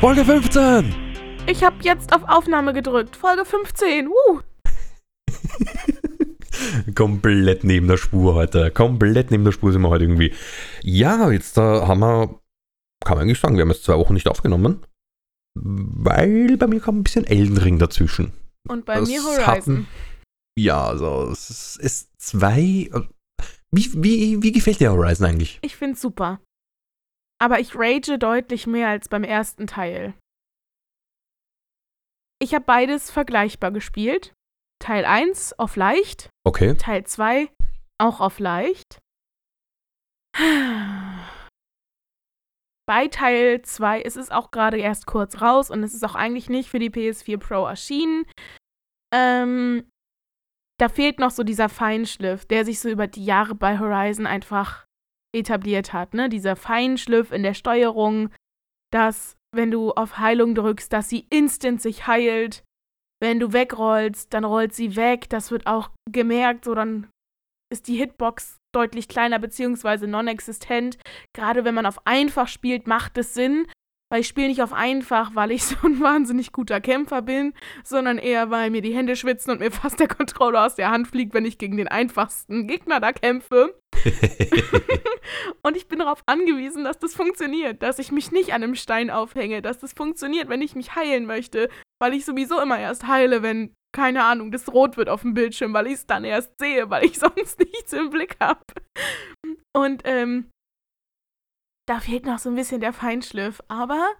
Folge 15! Ich habe jetzt auf Aufnahme gedrückt. Folge 15. Woo. Komplett neben der Spur heute. Komplett neben der Spur sind wir heute irgendwie. Ja, jetzt da haben wir, kann man eigentlich sagen, wir haben jetzt zwei Wochen nicht aufgenommen. Weil bei mir kam ein bisschen Elden Ring dazwischen. Und bei Das mir Horizon. hatten- Ja, also es ist- ist zwei. Wie, wie, wie gefällt dir Horizon eigentlich? Ich find's super. Aber ich rage deutlich mehr als beim ersten Teil. Ich habe beides vergleichbar gespielt. Teil 1 auf leicht, Okay. Teil 2 auch auf leicht. Bei Teil 2 ist es auch gerade erst kurz raus und es ist auch eigentlich nicht für die PS4 Pro erschienen. Ähm, da fehlt noch so dieser Feinschliff, der sich so über die Jahre bei Horizon einfach etabliert hat. Ne? Dieser Feinschliff in der Steuerung, dass, wenn du auf Heilung drückst, dass sie instant sich heilt. Wenn du wegrollst, dann rollt sie weg. Das wird auch gemerkt, so dann ist die Hitbox deutlich kleiner beziehungsweise non-existent. Gerade wenn man auf einfach spielt, macht es Sinn. Weil ich spiele nicht auf einfach, weil ich so ein wahnsinnig guter Kämpfer bin, sondern eher, weil mir die Hände schwitzen und mir fast der Controller aus der Hand fliegt, wenn ich gegen den einfachsten Gegner da kämpfe. Und ich bin darauf angewiesen, dass das funktioniert, dass ich mich nicht an einem Stein aufhänge, dass das funktioniert, wenn ich mich heilen möchte, weil ich sowieso immer erst heile, wenn, keine Ahnung, das rot wird auf dem Bildschirm, weil ich es dann erst sehe, weil ich sonst nichts im Blick habe. Und ähm, da fehlt noch so ein bisschen der Feinschliff, aber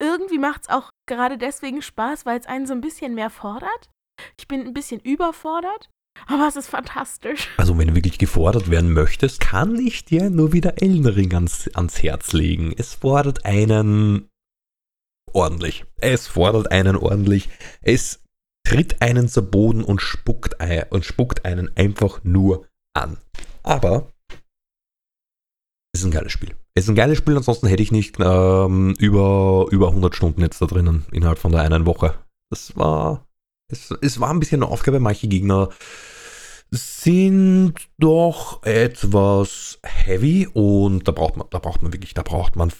irgendwie macht es auch gerade deswegen Spaß, weil es einen so ein bisschen mehr fordert. Ich bin ein bisschen überfordert, aber es ist fantastisch. Also, wenn du wirklich gefordert werden möchtest, kann ich dir nur wieder Elden Ring ans, ans Herz legen. Es fordert einen ordentlich. Es fordert einen ordentlich. Es tritt einen zu Boden und spuckt, und spuckt einen einfach nur an. Aber es ist ein geiles Spiel. Es ist ein geiles Spiel, ansonsten hätte ich nicht ähm, über, über 100 Stunden jetzt da drinnen innerhalb von der einen Woche. Das war, es, es war ein bisschen eine Aufgabe. Manche Gegner sind doch etwas heavy und da braucht man, da braucht man wirklich, da braucht man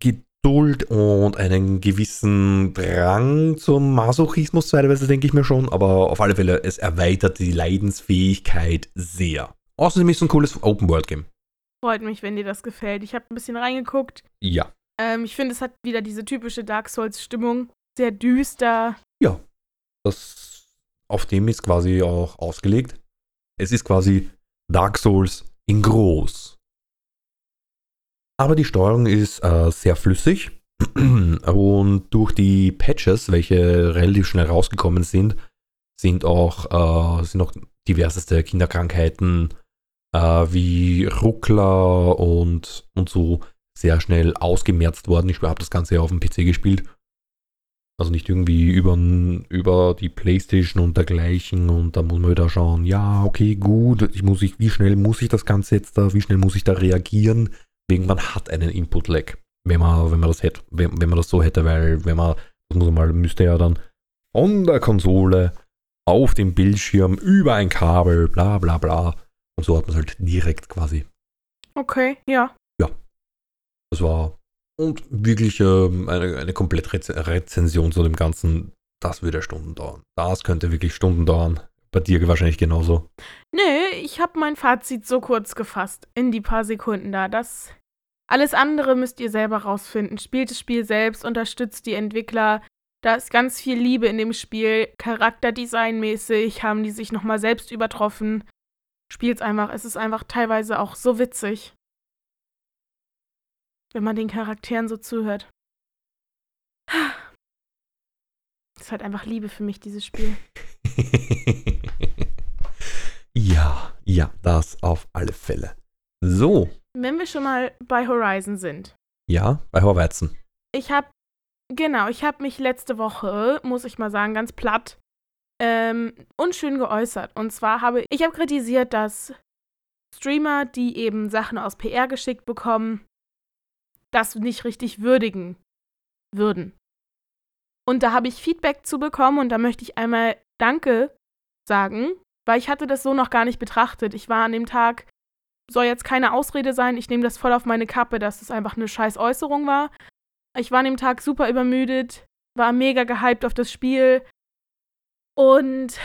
Geduld und einen gewissen Drang zum Masochismus teilweise, denke ich mir schon, aber auf alle Fälle, es erweitert die Leidensfähigkeit sehr. Außerdem ist es ein cooles Open-World-Game. Freut mich, wenn dir das gefällt. Ich habe ein bisschen reingeguckt. Ja. Ähm, ich finde, es hat wieder diese typische Dark Souls-Stimmung. Sehr düster. Das, auf dem ist quasi auch ausgelegt. Es ist quasi Dark Souls in groß. Aber die Steuerung ist äh, sehr flüssig und durch die Patches, welche relativ schnell rausgekommen sind, sind auch, äh, sind auch diverseste Kinderkrankheiten äh, wie Ruckler und, und so sehr schnell ausgemerzt worden. Ich habe das Ganze ja auf dem PC gespielt. Also nicht irgendwie über, über die Playstation und dergleichen und da muss man wieder schauen, ja, okay, gut, ich muss ich, wie schnell muss ich das Ganze jetzt da, wie schnell muss ich da reagieren? Wegen man hat einen Input-Lag, wenn man, wenn man das hätte, wenn, wenn man das so hätte, weil wenn man, das muss man mal, müsste ja dann von der Konsole auf dem Bildschirm über ein Kabel, bla bla bla. Und so hat man es halt direkt quasi. Okay, ja. Das war und wirklich ähm, eine, eine komplett Rezension zu dem Ganzen. Das würde Stunden dauern. Das könnte wirklich Stunden dauern. Bei dir wahrscheinlich genauso. Nee, ich habe mein Fazit so kurz gefasst. In die paar Sekunden da. Das. Alles andere müsst ihr selber rausfinden. Spielt das Spiel selbst, unterstützt die Entwickler. Da ist ganz viel Liebe in dem Spiel. Charakterdesignmäßig haben die sich nochmal selbst übertroffen. Spielt's einfach. Es ist einfach teilweise auch so witzig. Wenn man den Charakteren so zuhört. Das ist halt einfach Liebe für mich, dieses Spiel. ja, ja, das auf alle Fälle. So, Wenn wir schon mal bei Horizon sind. ja, bei Horweizen. Ich habe, genau, ich habe mich letzte Woche, muss ich mal sagen, ganz platt, ähm, unschön geäußert. Und zwar habe ich habe kritisiert, dass Streamer, die eben Sachen aus PR geschickt bekommen, das nicht richtig würdigen würden. Und da habe ich Feedback zu bekommen und da möchte ich einmal Danke sagen, weil ich hatte das so noch gar nicht betrachtet. Ich war an dem Tag, soll jetzt keine Ausrede sein, ich nehme das voll auf meine Kappe, dass es einfach eine scheiß Äußerung war. Ich war an dem Tag super übermüdet, war mega gehypt auf das Spiel. Und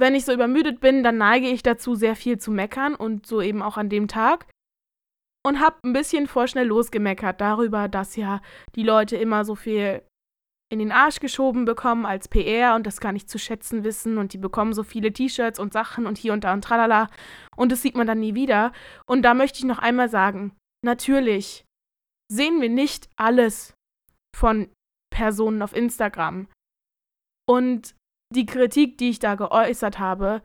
wenn ich so übermüdet bin, dann neige ich dazu, sehr viel zu meckern und so eben auch an dem Tag. Und hab ein bisschen vorschnell losgemeckert darüber, dass ja die Leute immer so viel in den Arsch geschoben bekommen als PR und das gar nicht zu schätzen wissen und die bekommen so viele T-Shirts und Sachen und hier und da und tralala und das sieht man dann nie wieder. Und da möchte ich noch einmal sagen, natürlich sehen wir nicht alles von Personen auf Instagram. Und die Kritik, die ich da geäußert habe,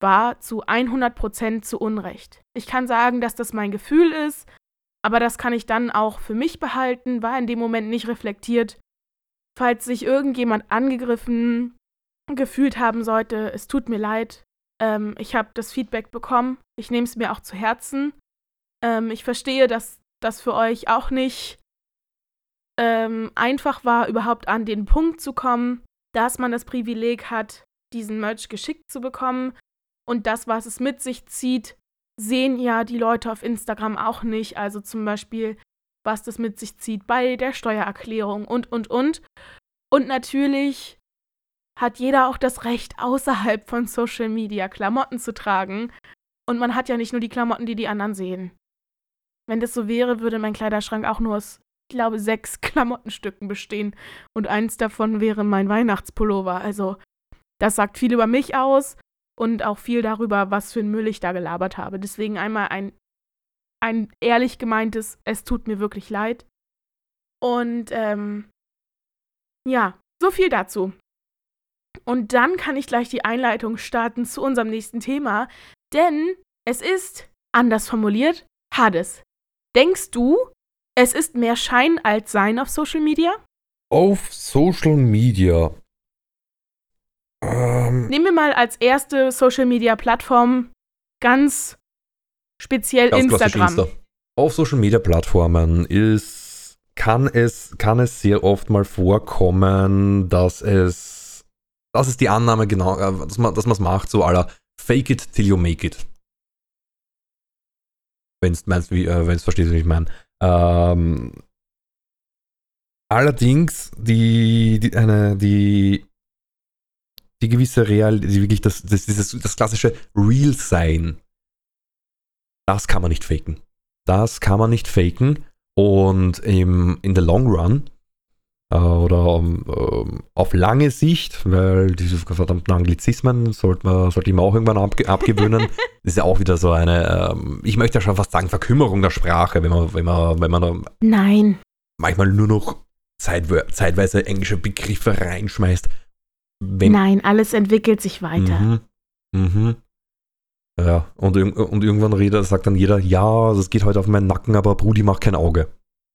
war zu 100% zu Unrecht. Ich kann sagen, dass das mein Gefühl ist, aber das kann ich dann auch für mich behalten, war in dem Moment nicht reflektiert. Falls sich irgendjemand angegriffen gefühlt haben sollte, es tut mir leid. Ähm, ich habe das Feedback bekommen. Ich nehme es mir auch zu Herzen. Ähm, ich verstehe, dass das für euch auch nicht ähm, einfach war, überhaupt an den Punkt zu kommen, dass man das Privileg hat, diesen Merch geschickt zu bekommen. Und das, was es mit sich zieht, sehen ja die Leute auf Instagram auch nicht. Also zum Beispiel, was das mit sich zieht bei der Steuererklärung und, und, und. Und natürlich hat jeder auch das Recht, außerhalb von Social Media Klamotten zu tragen. Und man hat ja nicht nur die Klamotten, die die anderen sehen. Wenn das so wäre, würde mein Kleiderschrank auch nur aus glaube, sechs Klamottenstücken bestehen. Und eins davon wäre mein Weihnachtspullover. Also, das sagt viel über mich aus und auch viel darüber, was für ein Müll ich da gelabert habe. Deswegen einmal ein, ein ehrlich gemeintes, es tut mir wirklich leid. Und ähm, ja, so viel dazu. Und dann kann ich gleich die Einleitung starten zu unserem nächsten Thema, denn es ist, anders formuliert, Hades. Denkst du, es ist mehr Schein als Sein auf Social Media? Auf Social Media. Ähm, Nehmen wir mal als erste Social Media Plattform ganz speziell ganz Instagram. Insta. Auf Social Media Plattformen ist, kann es, kann es sehr oft mal vorkommen, dass es, das ist die Annahme genau, äh, dass man es macht, so aller Fake it till you make it. Wenn du meinst, wie, äh, wenn du verstehst, wie ich meine. Ähm, allerdings, die, die, eine, die, die gewisse Real, die wirklich das, das, dieses, das klassische Real-Sein, das kann man nicht faken. Das kann man nicht faken. Und im, in the long run oder ähm, auf lange Sicht, weil diese verdammten Anglizismen sollte man sollte mir auch irgendwann abge abgewöhnen. das ist ja auch wieder so eine, ähm, ich möchte ja schon fast sagen, Verkümmerung der Sprache, wenn man, wenn man, wenn man Nein. manchmal nur noch zeitwe zeitweise englische Begriffe reinschmeißt. Wenn Nein, alles entwickelt sich weiter. Mhm. Mhm. Ja, und, und irgendwann redet, sagt dann jeder, ja, das geht heute auf meinen Nacken, aber Brudi macht kein Auge.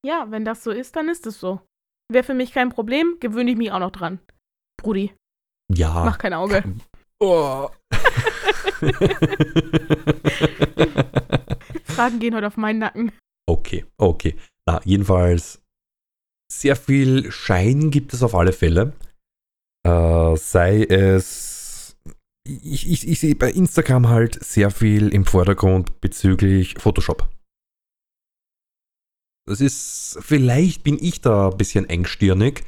Ja, wenn das so ist, dann ist es so. Wäre für mich kein Problem, gewöhne ich mich auch noch dran. Brudi. Ja. Mach kein Auge. Oh. Fragen gehen heute auf meinen Nacken. Okay, okay. Na, jedenfalls, sehr viel Schein gibt es auf alle Fälle. Äh, sei es, ich, ich, ich sehe bei Instagram halt sehr viel im Vordergrund bezüglich Photoshop. Das ist, vielleicht bin ich da ein bisschen engstirnig,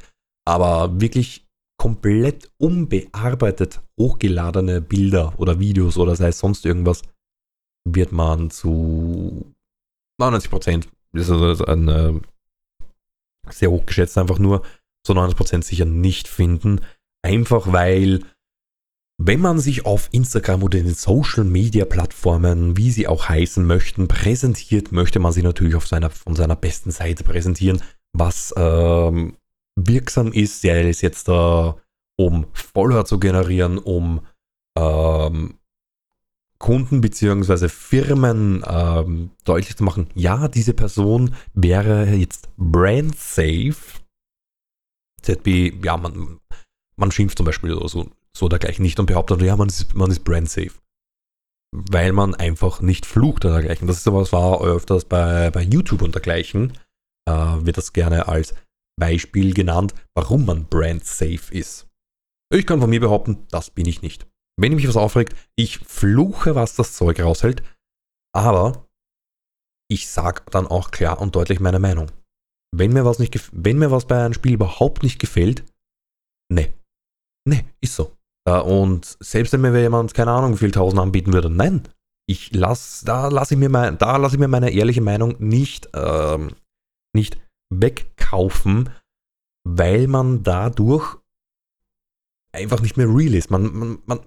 aber wirklich komplett unbearbeitet hochgeladene Bilder oder Videos oder sei es sonst irgendwas, wird man zu 99 Prozent, das ist also ein äh, sehr hochgeschätzt einfach nur, zu 90 Prozent sicher nicht finden. Einfach weil wenn man sich auf Instagram oder den Social Media Plattformen, wie sie auch heißen möchten, präsentiert, möchte man sich natürlich auf seiner, von seiner besten Seite präsentieren, was ähm, wirksam ist, sei es jetzt äh, um Follower zu generieren, um ähm, Kunden bzw. Firmen ähm, deutlich zu machen, ja, diese Person wäre jetzt brand safe. ZB, ja, man, man schimpft zum Beispiel oder so so dergleichen nicht und behauptet, ja, man ist, man ist brand safe. Weil man einfach nicht flucht oder dergleichen. Das ist aber, was war öfters bei, bei YouTube und dergleichen, äh, wird das gerne als Beispiel genannt, warum man brand safe ist. Ich kann von mir behaupten, das bin ich nicht. Wenn mich was aufregt, ich fluche, was das Zeug raushält, aber ich sage dann auch klar und deutlich meine Meinung. Wenn mir was nicht, wenn mir was bei einem Spiel überhaupt nicht gefällt, ne, ne, ist so. Äh, und selbst wenn mir jemand, keine Ahnung, wie viel tausend anbieten würde, nein, ich lass, da lasse ich mir mein, da lasse ich mir meine ehrliche Meinung nicht, ähm, nicht wegkaufen, weil man dadurch einfach nicht mehr real ist. Man, man, man,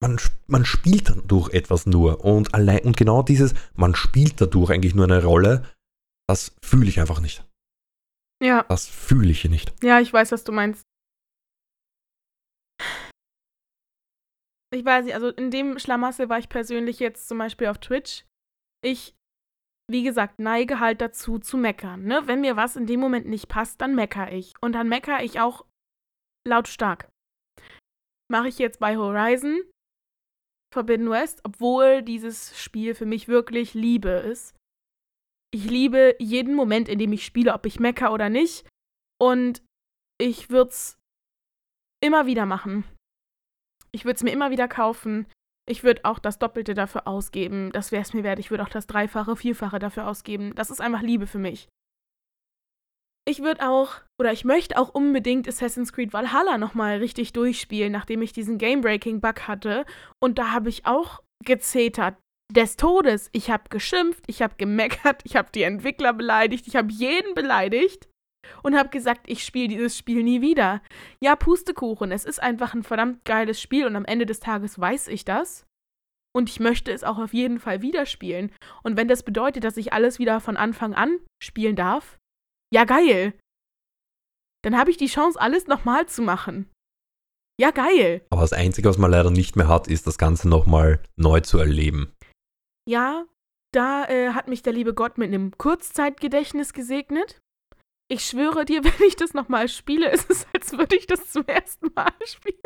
man, man spielt dadurch etwas nur. Und allein, und genau dieses, man spielt dadurch eigentlich nur eine Rolle, das fühle ich einfach nicht. Ja. Das fühle ich nicht. Ja, ich weiß, was du meinst. Ich weiß nicht, also in dem Schlamassel war ich persönlich jetzt zum Beispiel auf Twitch. Ich, wie gesagt, neige halt dazu zu meckern. Ne? Wenn mir was in dem Moment nicht passt, dann meckere ich. Und dann meckere ich auch lautstark. Mache ich jetzt bei Horizon Forbidden West, obwohl dieses Spiel für mich wirklich Liebe ist. Ich liebe jeden Moment, in dem ich spiele, ob ich mecker oder nicht. Und ich würde es immer wieder machen. Ich würde es mir immer wieder kaufen. Ich würde auch das Doppelte dafür ausgeben. Das wäre es mir wert. Ich würde auch das Dreifache, Vierfache dafür ausgeben. Das ist einfach Liebe für mich. Ich würde auch, oder ich möchte auch unbedingt Assassin's Creed Valhalla nochmal richtig durchspielen, nachdem ich diesen Game-Breaking-Bug hatte. Und da habe ich auch gezetert des Todes. Ich habe geschimpft, ich habe gemeckert, ich habe die Entwickler beleidigt, ich habe jeden beleidigt und habe gesagt, ich spiele dieses Spiel nie wieder. Ja, Pustekuchen, es ist einfach ein verdammt geiles Spiel und am Ende des Tages weiß ich das. Und ich möchte es auch auf jeden Fall wieder spielen. Und wenn das bedeutet, dass ich alles wieder von Anfang an spielen darf, ja geil. Dann habe ich die Chance, alles nochmal zu machen. Ja, geil. Aber das Einzige, was man leider nicht mehr hat, ist das Ganze nochmal neu zu erleben. Ja, da äh, hat mich der liebe Gott mit einem Kurzzeitgedächtnis gesegnet ich schwöre dir, wenn ich das nochmal spiele, ist es, als würde ich das zum ersten Mal spielen.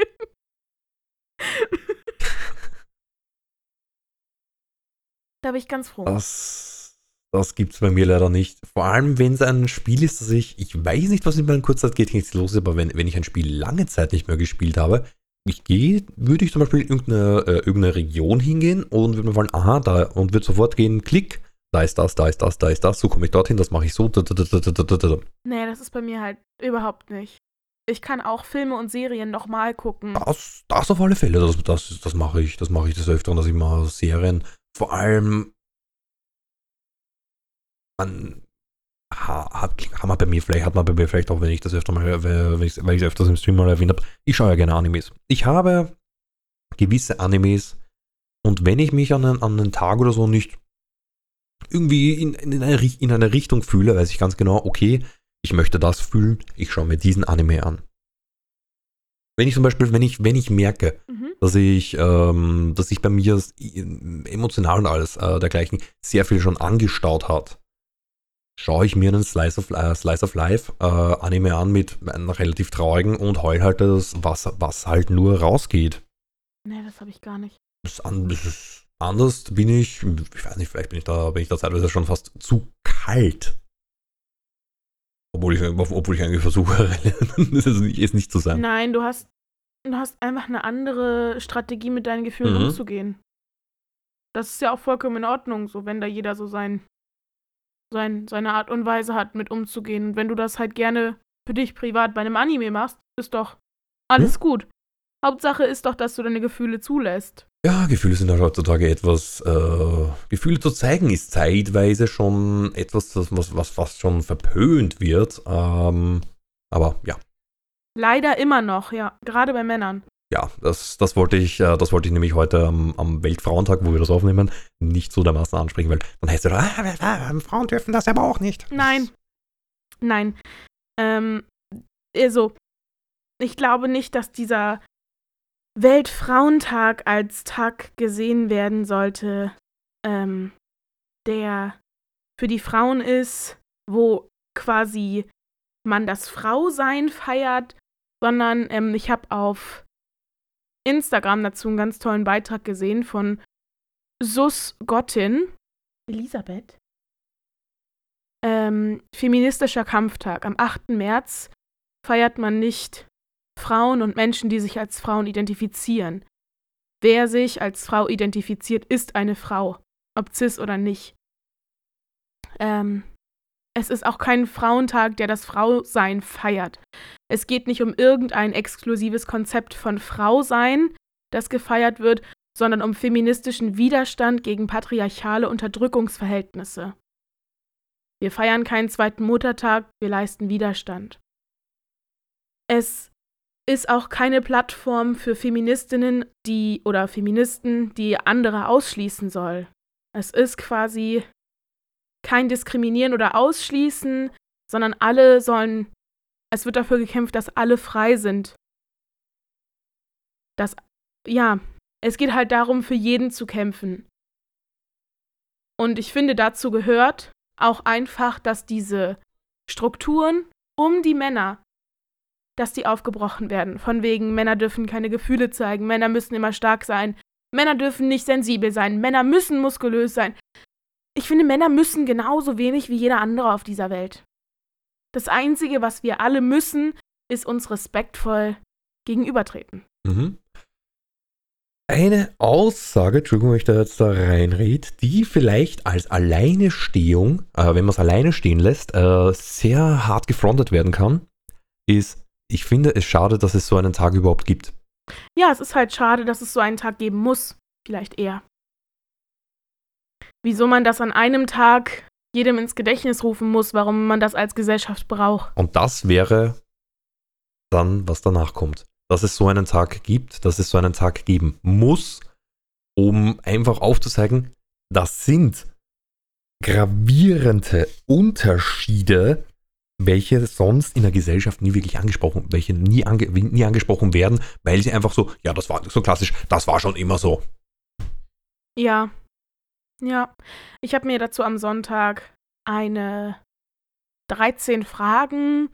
da bin ich ganz froh. Das, das es bei mir leider nicht. Vor allem, wenn es ein Spiel ist, das ich, ich weiß nicht, was mit meinem Kurzzeitgedächtnis los ist, aber wenn, wenn ich ein Spiel lange Zeit nicht mehr gespielt habe, ich gehe, würde ich zum Beispiel in irgendeine, äh, irgendeine Region hingehen und würde mir wollen, aha, da, und würde sofort gehen, klick, da ist das, da ist das, da ist das, so komme ich dorthin, das mache ich so. Nee, das ist bei mir halt überhaupt nicht. Ich kann auch Filme und Serien nochmal gucken. Das, das auf alle Fälle, das, das, das mache ich, das mache ich des Öfteren, dass ich mal Serien, vor allem, man hat, hat man bei mir vielleicht, hat man bei mir vielleicht auch, wenn ich das öfter mal, weil ich es öfters im Stream mal erwähnt habe, ich schaue ja gerne Animes. Ich habe gewisse Animes und wenn ich mich an einen, an einen Tag oder so nicht irgendwie in, in, eine, in eine Richtung fühle, weiß ich ganz genau, okay, ich möchte das fühlen, ich schaue mir diesen Anime an. Wenn ich zum Beispiel, wenn ich, wenn ich merke, mhm. dass ich, ähm, dass sich bei mir emotional und alles äh, dergleichen sehr viel schon angestaut hat, schaue ich mir einen Slice of, äh, Slice of Life äh, Anime an mit einem relativ traurigen und heul halt das, was, was halt nur rausgeht. Nee, das habe ich gar nicht. Das, das ist Anders bin ich, ich weiß nicht, vielleicht bin ich da, bin ich da zeitweise schon fast zu kalt. Obwohl ich, obwohl ich eigentlich versuche, es nicht zu sein. Nein, du hast, du hast einfach eine andere Strategie, mit deinen Gefühlen mhm. umzugehen. Das ist ja auch vollkommen in Ordnung, so wenn da jeder so sein, sein, seine Art und Weise hat, mit umzugehen. Und wenn du das halt gerne für dich privat bei einem Anime machst, ist doch alles hm? gut. Hauptsache ist doch, dass du deine Gefühle zulässt. Ja, Gefühle sind halt heutzutage etwas, äh, Gefühle zu zeigen ist zeitweise schon etwas, was, was fast schon verpönt wird. Ähm, aber ja. Leider immer noch, ja. Gerade bei Männern. Ja, das, das, wollte ich, äh, das wollte ich nämlich heute am, am, Weltfrauentag, wo wir das aufnehmen, nicht so dermaßen ansprechen, weil dann heißt es, ah, Frauen dürfen das aber auch nicht. Nein. Nein. Ähm, also, ich glaube nicht, dass dieser Weltfrauentag als Tag gesehen werden sollte, ähm, der für die Frauen ist, wo quasi man das Frausein feiert, sondern ähm, ich habe auf Instagram dazu einen ganz tollen Beitrag gesehen von Sus Gottin, Elisabeth. Ähm, feministischer Kampftag. Am 8. März feiert man nicht Frauen und Menschen, die sich als Frauen identifizieren. Wer sich als Frau identifiziert, ist eine Frau, ob cis oder nicht. Ähm, es ist auch kein Frauentag, der das Frausein feiert. Es geht nicht um irgendein exklusives Konzept von Frausein, das gefeiert wird, sondern um feministischen Widerstand gegen patriarchale Unterdrückungsverhältnisse. Wir feiern keinen zweiten Muttertag, wir leisten Widerstand. Es ist auch keine Plattform für Feministinnen, die oder Feministen, die andere ausschließen soll. Es ist quasi kein Diskriminieren oder Ausschließen, sondern alle sollen, es wird dafür gekämpft, dass alle frei sind. Dass, ja, es geht halt darum, für jeden zu kämpfen. Und ich finde, dazu gehört auch einfach, dass diese Strukturen um die Männer, dass die aufgebrochen werden. Von wegen, Männer dürfen keine Gefühle zeigen, Männer müssen immer stark sein, Männer dürfen nicht sensibel sein, Männer müssen muskulös sein. Ich finde, Männer müssen genauso wenig wie jeder andere auf dieser Welt. Das Einzige, was wir alle müssen, ist uns respektvoll gegenübertreten. Mhm. Eine Aussage, Entschuldigung, wenn ich da jetzt da reinrede, die vielleicht als Alleinestehung, äh, wenn man es alleine stehen lässt, äh, sehr hart gefrontet werden kann, ist, ich finde es schade, dass es so einen Tag überhaupt gibt. Ja, es ist halt schade, dass es so einen Tag geben muss. Vielleicht eher. Wieso man das an einem Tag jedem ins Gedächtnis rufen muss, warum man das als Gesellschaft braucht. Und das wäre dann, was danach kommt dass es so einen Tag gibt, dass es so einen Tag geben muss, um einfach aufzuzeigen, das sind gravierende Unterschiede, welche sonst in der Gesellschaft nie wirklich angesprochen, welche nie, ange, nie angesprochen werden, weil sie einfach so, ja, das war so klassisch, das war schon immer so. Ja. Ja. Ich habe mir dazu am Sonntag eine 13 Fragen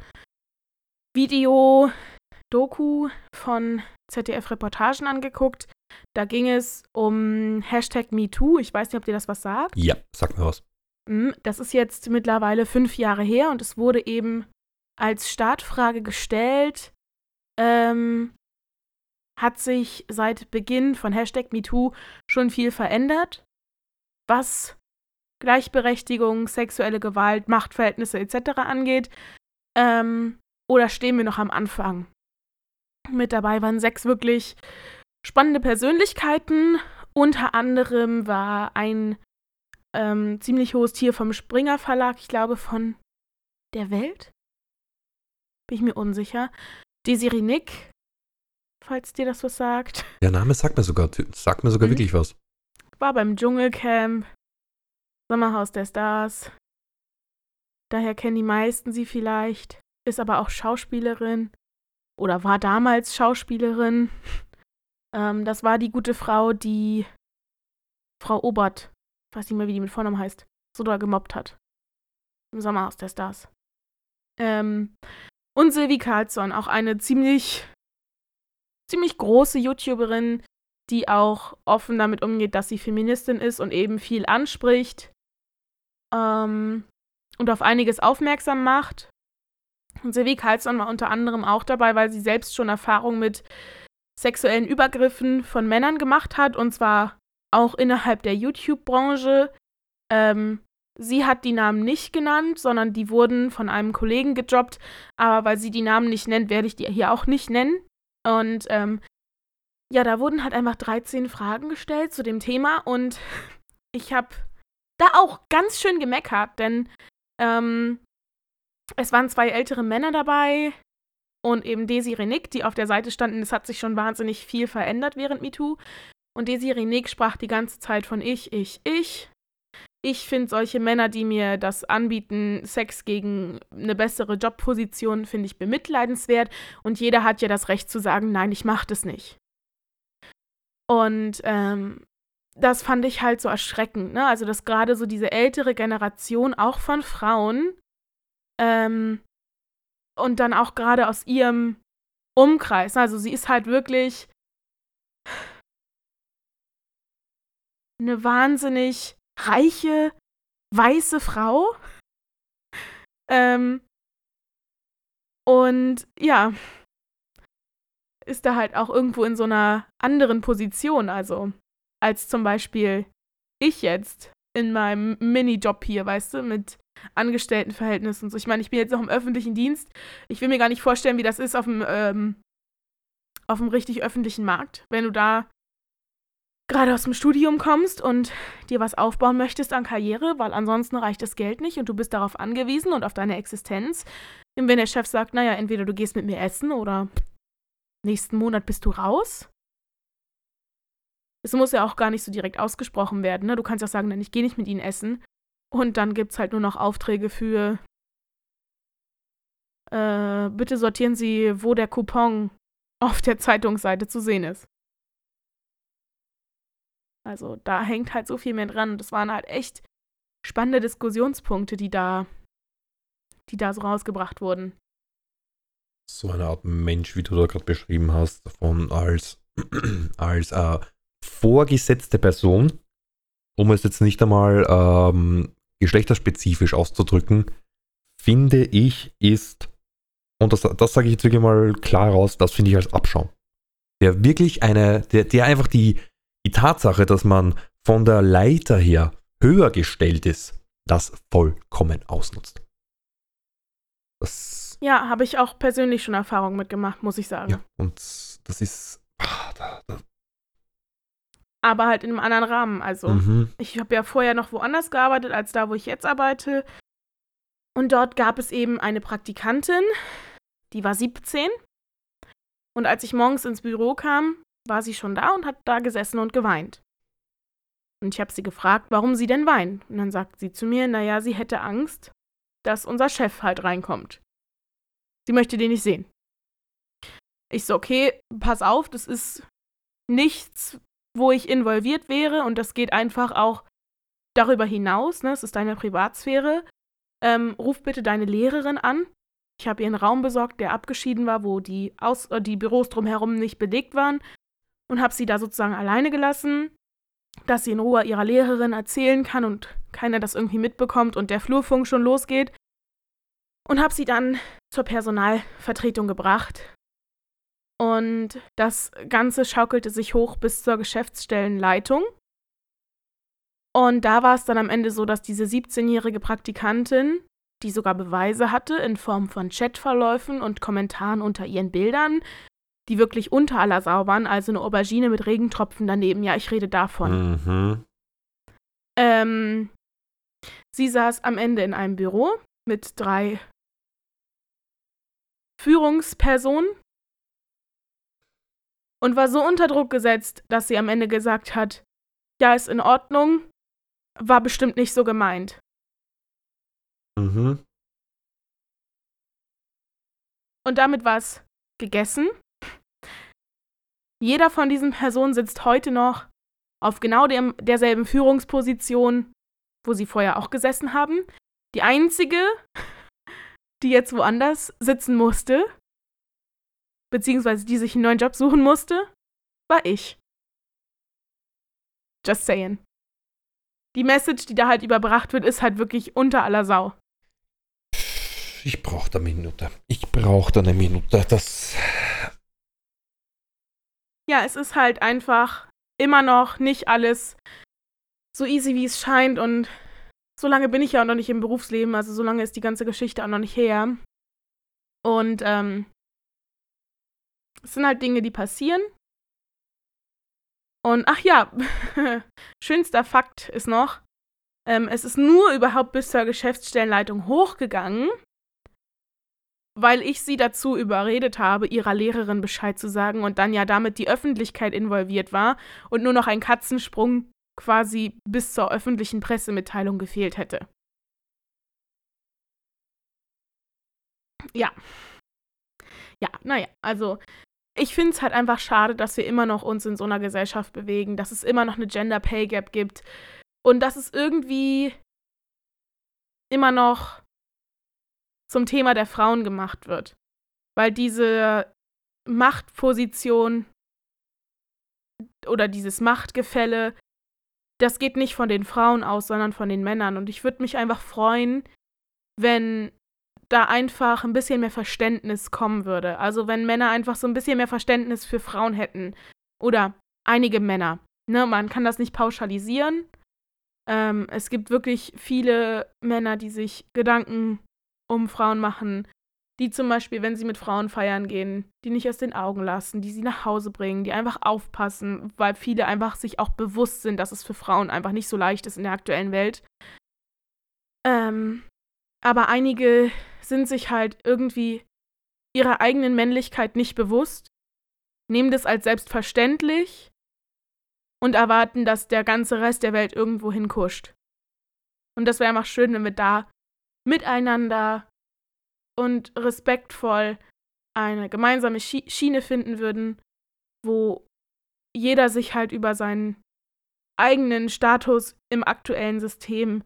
Video Doku von ZDF-Reportagen angeguckt. Da ging es um Hashtag MeToo. Ich weiß nicht, ob dir das was sagt. Ja, sag mir was. Hm, das ist jetzt mittlerweile fünf Jahre her und es wurde eben als Startfrage gestellt. Ähm, hat sich seit Beginn von Hashtag MeToo schon viel verändert, was Gleichberechtigung, sexuelle Gewalt, Machtverhältnisse etc. angeht? Ähm, oder stehen wir noch am Anfang? Mit dabei waren sechs wirklich spannende Persönlichkeiten. Unter anderem war ein ähm, ziemlich hohes Tier vom Springer Verlag, ich glaube von der Welt. Bin ich mir unsicher. Desiree Nick, falls dir das was sagt. Der Name sagt mir sogar, sagt mir sogar mhm. wirklich was. War beim Dschungelcamp, Sommerhaus der Stars. Daher kennen die meisten sie vielleicht. Ist aber auch Schauspielerin oder war damals Schauspielerin. Ähm, das war die gute Frau, die Frau Obert, ich weiß nicht mehr, wie die mit Vornamen heißt, so da gemobbt hat. Im Sommerhaus der Stars. Ähm, und Sylvie Carlsson, auch eine ziemlich, ziemlich große YouTuberin, die auch offen damit umgeht, dass sie Feministin ist und eben viel anspricht ähm, und auf einiges aufmerksam macht. Und Silvi Carlsson war unter anderem auch dabei, weil sie selbst schon Erfahrung mit sexuellen Übergriffen von Männern gemacht hat, und zwar auch innerhalb der YouTube-Branche. Ähm, sie hat die Namen nicht genannt, sondern die wurden von einem Kollegen gedroppt, aber weil sie die Namen nicht nennt, werde ich die hier auch nicht nennen. Und ähm, ja, da wurden halt einfach 13 Fragen gestellt zu dem Thema und ich habe da auch ganz schön gemeckert, denn ähm, es waren zwei ältere Männer dabei und eben Desiree Nick, die auf der Seite standen. Es hat sich schon wahnsinnig viel verändert während MeToo. Und Desiree Nick sprach die ganze Zeit von ich, ich, ich. Ich finde solche Männer, die mir das anbieten, Sex gegen eine bessere Jobposition, finde ich bemitleidenswert. Und jeder hat ja das Recht zu sagen, nein, ich mache das nicht. Und ähm, das fand ich halt so erschreckend. Ne? Also, dass gerade so diese ältere Generation auch von Frauen ähm, und dann auch gerade aus ihrem Umkreis. Also sie ist halt wirklich eine wahnsinnig reiche, weiße Frau. Ähm, und ja, ist da halt auch irgendwo in so einer anderen Position, also als zum Beispiel ich jetzt in meinem Minijob hier, weißt du, mit Angestelltenverhältnis und so. Ich meine, ich bin jetzt noch im öffentlichen Dienst. Ich will mir gar nicht vorstellen, wie das ist auf dem, ähm, auf dem richtig öffentlichen Markt, wenn du da gerade aus dem Studium kommst und dir was aufbauen möchtest an Karriere, weil ansonsten reicht das Geld nicht und du bist darauf angewiesen und auf deine Existenz. Und wenn der Chef sagt, naja, entweder du gehst mit mir essen oder nächsten Monat bist du raus. Es muss ja auch gar nicht so direkt ausgesprochen werden. Ne? Du kannst ja sagen, nein, ich gehe nicht mit ihnen essen. Und dann gibt es halt nur noch Aufträge für, äh, bitte sortieren Sie, wo der Coupon auf der Zeitungsseite zu sehen ist. Also da hängt halt so viel mehr dran. Das waren halt echt spannende Diskussionspunkte, die da, die da so rausgebracht wurden. So eine Art Mensch, wie du da gerade beschrieben hast, davon als, als äh, vorgesetzte Person, um es jetzt nicht einmal ähm, geschlechterspezifisch auszudrücken, finde ich, ist, und das, das sage ich jetzt wirklich mal klar raus, das finde ich als Abschaum. Der wirklich eine, der, der einfach die, die Tatsache, dass man von der Leiter her höher gestellt ist, das vollkommen ausnutzt. Das ja, habe ich auch persönlich schon Erfahrungen mitgemacht, muss ich sagen. Ja, und das ist. Ah, da, da. Aber halt in einem anderen Rahmen. Also, mhm. ich habe ja vorher noch woanders gearbeitet, als da, wo ich jetzt arbeite. Und dort gab es eben eine Praktikantin, die war 17. Und als ich morgens ins Büro kam, war sie schon da und hat da gesessen und geweint. Und ich habe sie gefragt, warum sie denn weint. Und dann sagt sie zu mir, naja, sie hätte Angst, dass unser Chef halt reinkommt. Sie möchte den nicht sehen. Ich so, okay, pass auf, das ist nichts, wo ich involviert wäre und das geht einfach auch darüber hinaus, ne? Es ist deine Privatsphäre. Ähm, ruf bitte deine Lehrerin an. Ich habe ihr einen Raum besorgt, der abgeschieden war, wo die, Aus äh, die Büros drumherum nicht belegt waren und habe sie da sozusagen alleine gelassen, dass sie in Ruhe ihrer Lehrerin erzählen kann und keiner das irgendwie mitbekommt und der Flurfunk schon losgeht. Und habe sie dann zur Personalvertretung gebracht. Und das Ganze schaukelte sich hoch bis zur Geschäftsstellenleitung. Und da war es dann am Ende so, dass diese 17-jährige Praktikantin, die sogar Beweise hatte in Form von Chatverläufen und Kommentaren unter ihren Bildern, die wirklich unter aller Sau waren, also eine Aubergine mit Regentropfen daneben. Ja, ich rede davon. Mhm. Ähm, sie saß am Ende in einem Büro mit drei Führungspersonen und war so unter Druck gesetzt, dass sie am Ende gesagt hat, ja, ist in Ordnung, war bestimmt nicht so gemeint. Mhm. Und damit war es gegessen. Jeder von diesen Personen sitzt heute noch auf genau dem, derselben Führungsposition, wo sie vorher auch gesessen haben. Die einzige, die jetzt woanders sitzen musste, beziehungsweise die sich einen neuen Job suchen musste, war ich. Just saying. Die Message, die da halt überbracht wird, ist halt wirklich unter aller Sau. Ich brauche eine Minute. Ich brauche eine Minute. Das ja, es ist halt einfach immer noch nicht alles so easy, wie es scheint. Und so lange bin ich ja auch noch nicht im Berufsleben, also so lange ist die ganze Geschichte auch noch nicht her. Und ähm, es sind halt Dinge, die passieren. Und ach ja, schönster Fakt ist noch, ähm, es ist nur überhaupt bis zur Geschäftsstellenleitung hochgegangen, weil ich sie dazu überredet habe, ihrer Lehrerin Bescheid zu sagen und dann ja damit die Öffentlichkeit involviert war und nur noch ein Katzensprung quasi bis zur öffentlichen Pressemitteilung gefehlt hätte. Ja. Ja, naja, also ich finde es halt einfach schade, dass wir immer noch uns in so einer Gesellschaft bewegen, dass es immer noch eine Gender Pay Gap gibt und dass es irgendwie immer noch zum Thema der Frauen gemacht wird. Weil diese Machtposition oder dieses Machtgefälle, das geht nicht von den Frauen aus, sondern von den Männern. Und ich würde mich einfach freuen, wenn da einfach ein bisschen mehr Verständnis kommen würde. Also wenn Männer einfach so ein bisschen mehr Verständnis für Frauen hätten. Oder einige Männer. Ne, man kann das nicht pauschalisieren. Ähm, es gibt wirklich viele Männer, die sich Gedanken um Frauen machen, die zum Beispiel, wenn sie mit Frauen feiern gehen, die nicht aus den Augen lassen, die sie nach Hause bringen, die einfach aufpassen, weil viele einfach sich auch bewusst sind, dass es für Frauen einfach nicht so leicht ist in der aktuellen Welt. Ähm, aber einige sind sich halt irgendwie ihrer eigenen Männlichkeit nicht bewusst, nehmen das als selbstverständlich und erwarten, dass der ganze Rest der Welt irgendwo hinkuscht. Und das wäre einfach schön, wenn wir da miteinander und respektvoll eine gemeinsame Schiene finden würden, wo jeder sich halt über seinen eigenen Status im aktuellen System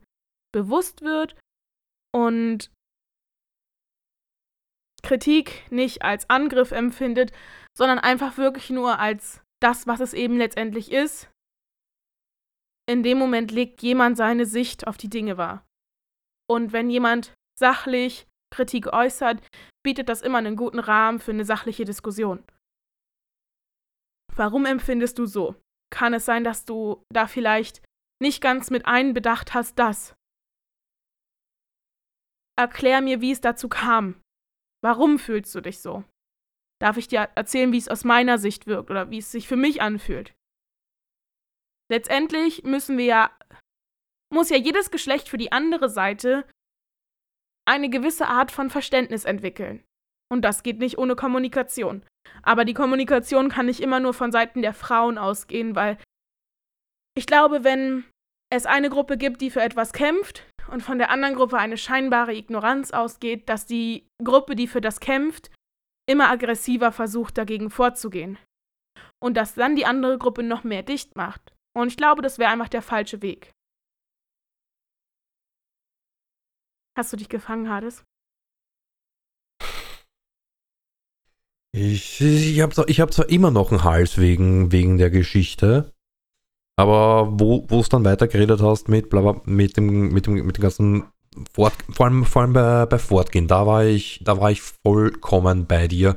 bewusst wird und Kritik nicht als Angriff empfindet, sondern einfach wirklich nur als das, was es eben letztendlich ist. In dem Moment legt jemand seine Sicht auf die Dinge wahr. Und wenn jemand sachlich Kritik äußert, bietet das immer einen guten Rahmen für eine sachliche Diskussion. Warum empfindest du so? Kann es sein, dass du da vielleicht nicht ganz mit einbedacht hast, dass? Erklär mir, wie es dazu kam. Warum fühlst du dich so? Darf ich dir erzählen, wie es aus meiner Sicht wirkt oder wie es sich für mich anfühlt? Letztendlich müssen wir ja, muss ja jedes Geschlecht für die andere Seite eine gewisse Art von Verständnis entwickeln. Und das geht nicht ohne Kommunikation. Aber die Kommunikation kann nicht immer nur von Seiten der Frauen ausgehen, weil ich glaube, wenn es eine Gruppe gibt, die für etwas kämpft und von der anderen Gruppe eine scheinbare Ignoranz ausgeht, dass die Gruppe, die für das kämpft, immer aggressiver versucht, dagegen vorzugehen. Und dass dann die andere Gruppe noch mehr dicht macht. Und ich glaube, das wäre einfach der falsche Weg. Hast du dich gefangen, Hades? Ich, ich habe zwar, hab zwar immer noch einen Hals wegen, wegen der Geschichte, aber wo du dann weitergeredet hast mit, bla, mit, dem, mit, dem, mit dem ganzen Fort, vor allem, vor allem bei, bei Fortgehen, da war ich, da war ich vollkommen bei dir.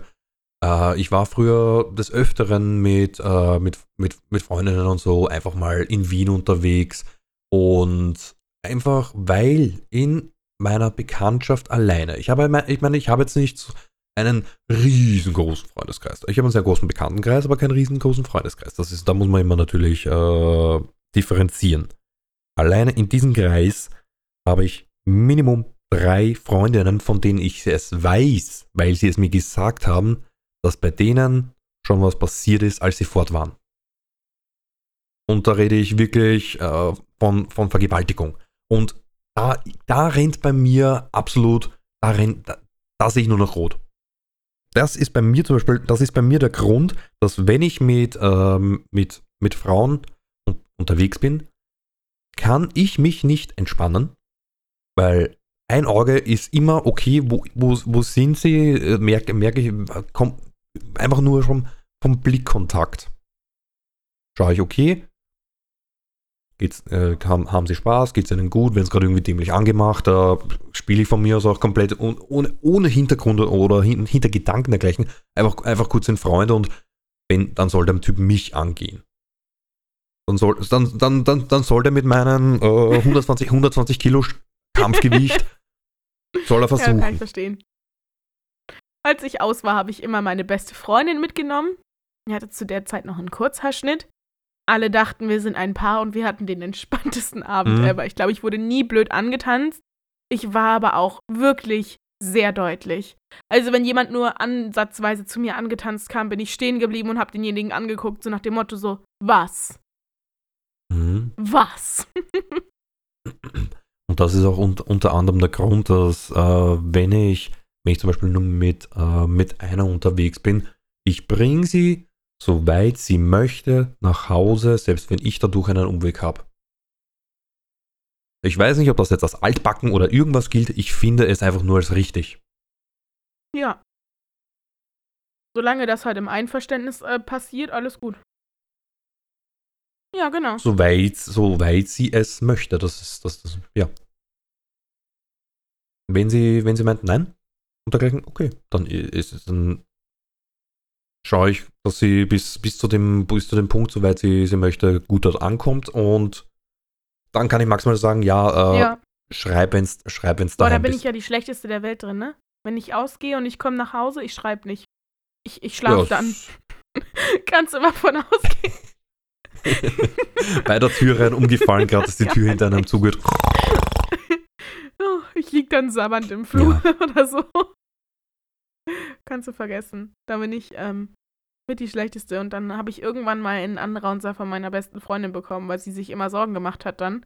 Äh, ich war früher des Öfteren mit, äh, mit, mit, mit Freundinnen und so einfach mal in Wien unterwegs und einfach weil in meiner Bekanntschaft alleine. Ich habe, ich meine, ich habe jetzt nicht einen riesengroßen Freundeskreis. Ich habe einen sehr großen Bekanntenkreis, aber keinen riesengroßen Freundeskreis. Das ist, da muss man immer natürlich äh, differenzieren. Alleine in diesem Kreis habe ich Minimum drei Freundinnen, von denen ich es weiß, weil sie es mir gesagt haben, dass bei denen schon was passiert ist, als sie fort waren. Und da rede ich wirklich äh, von, von Vergewaltigung. Und da, da rennt bei mir absolut, da, rennt, da, da sehe ich nur noch rot. Das ist bei mir zum Beispiel, das ist bei mir der Grund, dass wenn ich mit, ähm, mit, mit Frauen unterwegs bin, kann ich mich nicht entspannen, weil ein Auge ist immer okay, wo, wo, wo sind sie, äh, merke, merke ich, komm, einfach nur schon vom Blickkontakt. Schaue ich okay, Geht's, äh, haben, haben sie Spaß, geht es ihnen gut, wenn es gerade irgendwie dämlich angemacht, da spiele ich von mir aus auch komplett ohne, ohne Hintergrund oder hin, Hintergedanken dergleichen, einfach, einfach kurz in Freunde und wenn, dann soll der Typ mich angehen. Dann soll, dann, dann, dann, dann soll der mit meinem äh, 120, 120 Kilo Kampfgewicht, soll er versuchen. Ja, kann ich verstehen. Als ich aus war, habe ich immer meine beste Freundin mitgenommen. Die hatte zu der Zeit noch einen Kurzhaarschnitt alle dachten, wir sind ein Paar und wir hatten den entspanntesten Abend mhm. ever. Ich glaube, ich wurde nie blöd angetanzt. Ich war aber auch wirklich sehr deutlich. Also wenn jemand nur ansatzweise zu mir angetanzt kam, bin ich stehen geblieben und habe denjenigen angeguckt, so nach dem Motto so, was? Mhm. Was? und das ist auch un unter anderem der Grund, dass äh, wenn ich, wenn ich zum Beispiel nur mit, äh, mit einer unterwegs bin, ich bringe sie soweit sie möchte, nach Hause, selbst wenn ich dadurch einen Umweg habe. Ich weiß nicht, ob das jetzt als Altbacken oder irgendwas gilt, ich finde es einfach nur als richtig. Ja. Solange das halt im Einverständnis äh, passiert, alles gut. Ja, genau. Soweit, soweit sie es möchte, das ist, das, das, ja. Wenn sie, wenn sie meint, nein, und dergleichen, okay, dann ist es, dann schaue ich, dass sie bis, bis, zu dem, bis zu dem Punkt, soweit sie, sie möchte, gut dort ankommt und dann kann ich maximal sagen, ja, äh, ja. schreib wenn's, schreib wenn's Boah, da bin bist. ich ja die schlechteste der Welt drin, ne? Wenn ich ausgehe und ich komme nach Hause, ich schreibe nicht. Ich, ich schlafe Ja, dann. Kannst du mal von ausgehen. Bei der Tür rein umgefallen, gerade dass die Ja. Tür hinter einem zugeht. Oh, ich lieg dann sabbernd im Flur oder so. Kannst du vergessen. Da bin ich ähm, mit die schlechteste. Und dann habe ich irgendwann mal einen Anraunzer von meiner besten Freundin bekommen, weil sie sich immer Sorgen gemacht hat dann.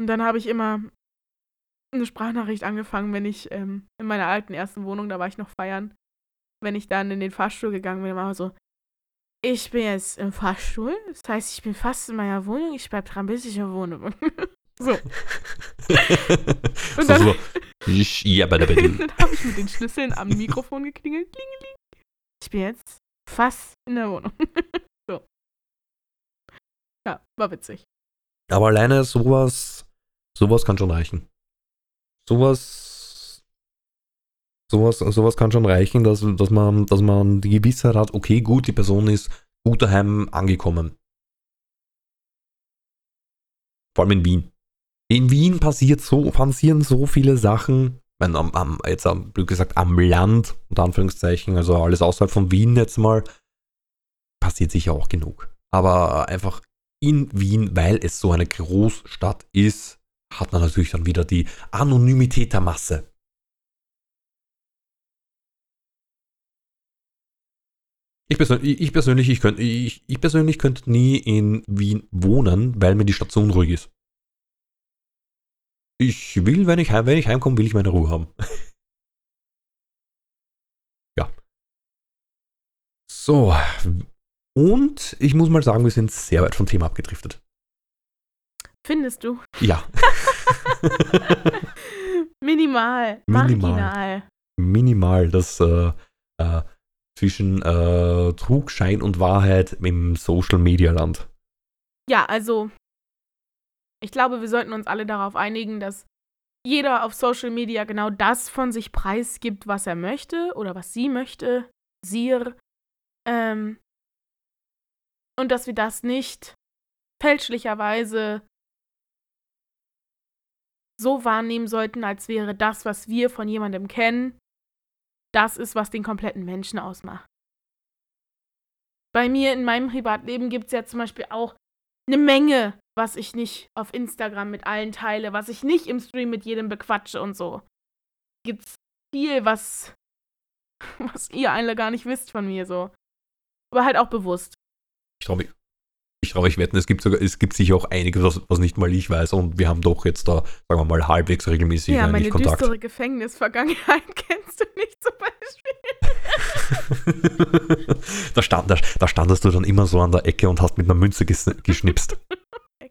Und dann habe ich immer eine Sprachnachricht angefangen, wenn ich ähm, in meiner alten ersten Wohnung, da war ich noch feiern, wenn ich dann in den Fahrstuhl gegangen bin, war so, ich bin jetzt im Fahrstuhl, das heißt, ich bin fast in meiner Wohnung, ich bleib dran, bis ich in Wohnung bin. So. so, dann- so. Ich, ja, bei der Und dann habe ich mit den Schlüsseln am Mikrofon geklingelt. Klingeling. Ich bin jetzt fast in der Wohnung. so. Ja, war witzig. Aber alleine sowas, sowas kann schon reichen. Sowas, sowas, sowas kann schon reichen, dass, dass, man, dass man die Gewissheit hat, okay, gut, die Person ist gut daheim angekommen. Vor allem in Wien. In Wien passiert so, passieren so viele Sachen, meine, am, am, jetzt am, blöd gesagt, am Land, unter Anführungszeichen, also alles außerhalb von Wien jetzt mal, passiert sicher auch genug. Aber einfach in Wien, weil es so eine Großstadt ist, hat man natürlich dann wieder die Anonymität der Masse. Ich persönlich, ich persönlich, ich, könnt, ich, ich persönlich könnte nie in Wien wohnen, weil mir die Stadt so unruhig ist. Ich will, wenn ich, heim, wenn ich heimkomme, will ich meine Ruhe haben. ja. So. Und ich muss mal sagen, wir sind sehr weit vom Thema abgedriftet. Findest du? Ja. Minimal. Minimal. Marginal. Minimal das äh, äh, zwischen äh, Trugschein und Wahrheit im Social Media Land. Ja, also, ich glaube, wir sollten uns alle darauf einigen, dass jeder auf Social Media genau das von sich preisgibt, was er möchte oder was sie möchte, siehe. Ähm, und dass wir das nicht fälschlicherweise so wahrnehmen sollten, als wäre das, was wir von jemandem kennen, das ist, was den kompletten Menschen ausmacht. Bei mir in meinem Privatleben gibt es ja zum Beispiel auch eine Menge, was ich nicht auf Instagram mit allen teile, was ich nicht im Stream mit jedem bequatsche und so. Gibt's viel, was, was ihr alle gar nicht wisst von mir so. Aber halt auch bewusst. Ich traue mich, ich trau mich wetten, es gibt sogar, es gibt sicher auch einiges, was, was nicht mal ich weiß und wir haben doch jetzt da, sagen wir mal, halbwegs regelmäßig ja, meine Kontakt. düstere Gefängnisvergangenheit kennst du nicht zum Beispiel. da, stand, da, da standest du dann immer so an der Ecke und hast mit einer Münze ges geschnipst.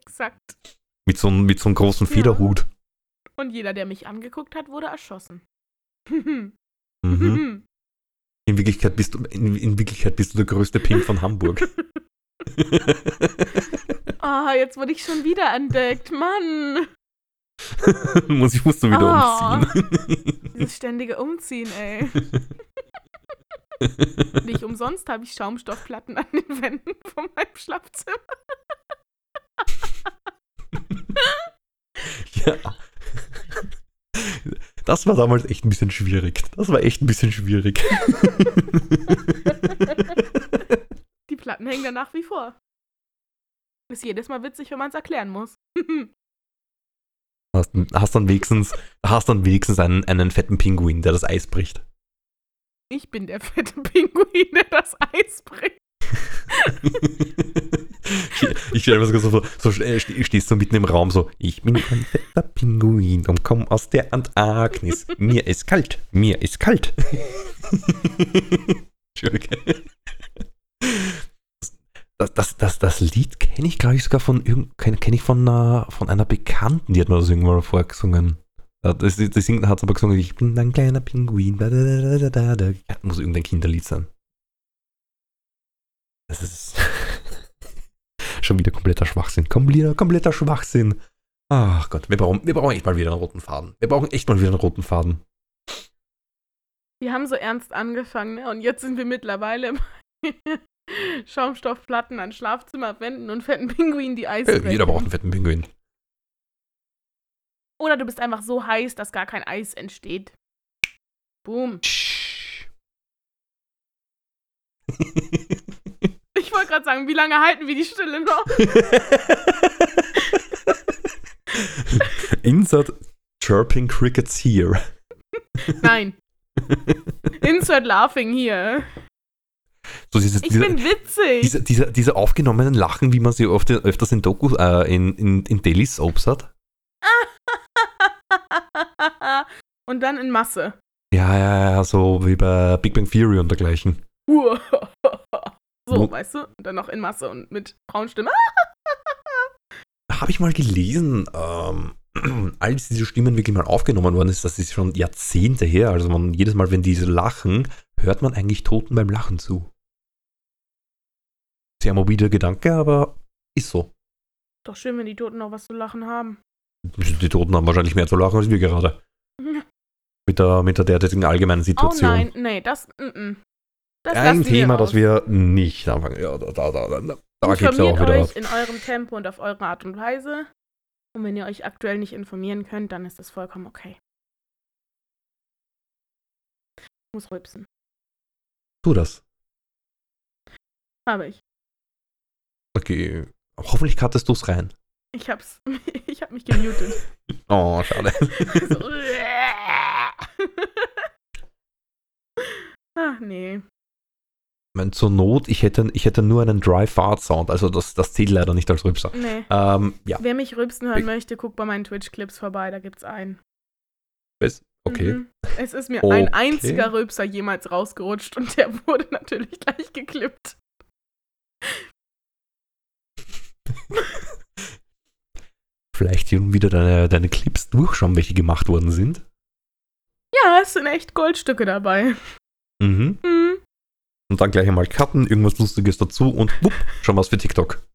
Exakt. Mit so, einem- mit so einem großen Federhut. Und jeder, der mich angeguckt hat, wurde erschossen. Mhm. In, Wirklichkeit bist du, in, in Wirklichkeit bist du der größte Pimp von Hamburg. Ah, jetzt wurde ich schon wieder entdeckt. Mann. Muss ich musste wieder Ah. umziehen. Dieses ständige Umziehen, ey. Nicht umsonst habe ich Schaumstoffplatten an den Wänden von meinem Schlafzimmer. Ja. Das war damals echt ein bisschen schwierig. Das war echt ein bisschen schwierig. Die Platten hängen da nach wie vor. Ist jedes Mal witzig, wenn man es erklären muss. Hast, hast dann wenigstens, hast dann wenigstens einen, einen fetten Pinguin, der das Eis bricht. Ich bin der fette Pinguin, der das Eis bringt. ich stelle mir sogar so so ste- stehst du mitten im Raum so, ich bin ein fetter Pinguin und komm aus der Antarktis. Mir ist kalt, mir ist kalt. Entschuldige. Das, das, das, das Lied kenne ich, glaube ich, sogar von kenne kenn ich von einer, von einer Bekannten, die hat mir das irgendwann vorgesungen. Das, das, das hat aber gesungen, ich bin ein kleiner Pinguin. Da, muss irgendein Kinderlied sein. Das ist schon wieder kompletter Schwachsinn. Kompletter, kompletter Schwachsinn. Ach Gott, wir brauchen, wir brauchen echt mal wieder einen roten Faden. Wir brauchen echt mal wieder einen roten Faden. Wir haben so ernst angefangen, ne? Und jetzt sind wir mittlerweile Schaumstoffplatten an Schlafzimmerwänden und fetten Pinguinen, die Eis Äh, brechen. jeder braucht einen fetten Pinguin. Oder du bist einfach so heiß, dass gar kein Eis entsteht. Boom. Ich wollte gerade sagen, wie lange halten wir die Stille noch? Insert chirping crickets here. Nein. Insert laughing hier. So dieses, Ich dieser, bin witzig. diese, diese, diese aufgenommenen Lachen, wie man sie oft, öfters in Dokus, äh, in, in, in Daily Soaps hat. Und dann in Masse. Ja, ja, ja, so wie bei Big Bang Theory und dergleichen. So, Wo- weißt du? Und dann noch in Masse und mit Frauenstimme. Habe ich mal gelesen, ähm, als diese Stimmen wirklich mal aufgenommen worden ist, das ist schon Jahrzehnte her. Also man, jedes Mal, wenn diese lachen, hört man eigentlich Toten beim Lachen zu. Sehr mobiler Gedanke, aber ist so. Doch schön, wenn die Toten noch was zu lachen haben. Die Toten haben wahrscheinlich mehr zu lachen als wir gerade. Mit der, mit der derzeitigen allgemeinen Oh Situation. nein, nee, das, mm, mm. Das Ein Thema, das wir nicht anfangen. Ja, da, da, da, da, da geht's ja auch wieder euch was. in eurem Tempo und auf eure Art und Weise. Und wenn ihr euch aktuell nicht informieren könnt, dann ist das vollkommen okay. Ich muss rülpsen. Tu das. Habe ich. Okay. Hoffentlich cuttest du's rein. Ich hab's. Ich hab mich gemutet. Oh, schade. so. Ach nee. Ich meine, zur Not, ich hätte, ich hätte nur einen Dry Fart Sound, also das, das zählt leider nicht als Rübser. Nee. Ähm, ja, Wer mich rülpsen hören Ich- möchte, guckt bei meinen Twitch-Clips vorbei, da gibt's einen. bis- okay. Mhm. Es ist mir Okay. ein einziger Rülpser jemals rausgerutscht und der wurde natürlich gleich geklippt. Vielleicht hier wieder deine, deine Clips durchschauen, welche gemacht worden sind. Ja, es sind echt Goldstücke dabei. Mhm. Mhm. Und dann gleich einmal cutten, irgendwas Lustiges dazu und wupp, schon was für TikTok.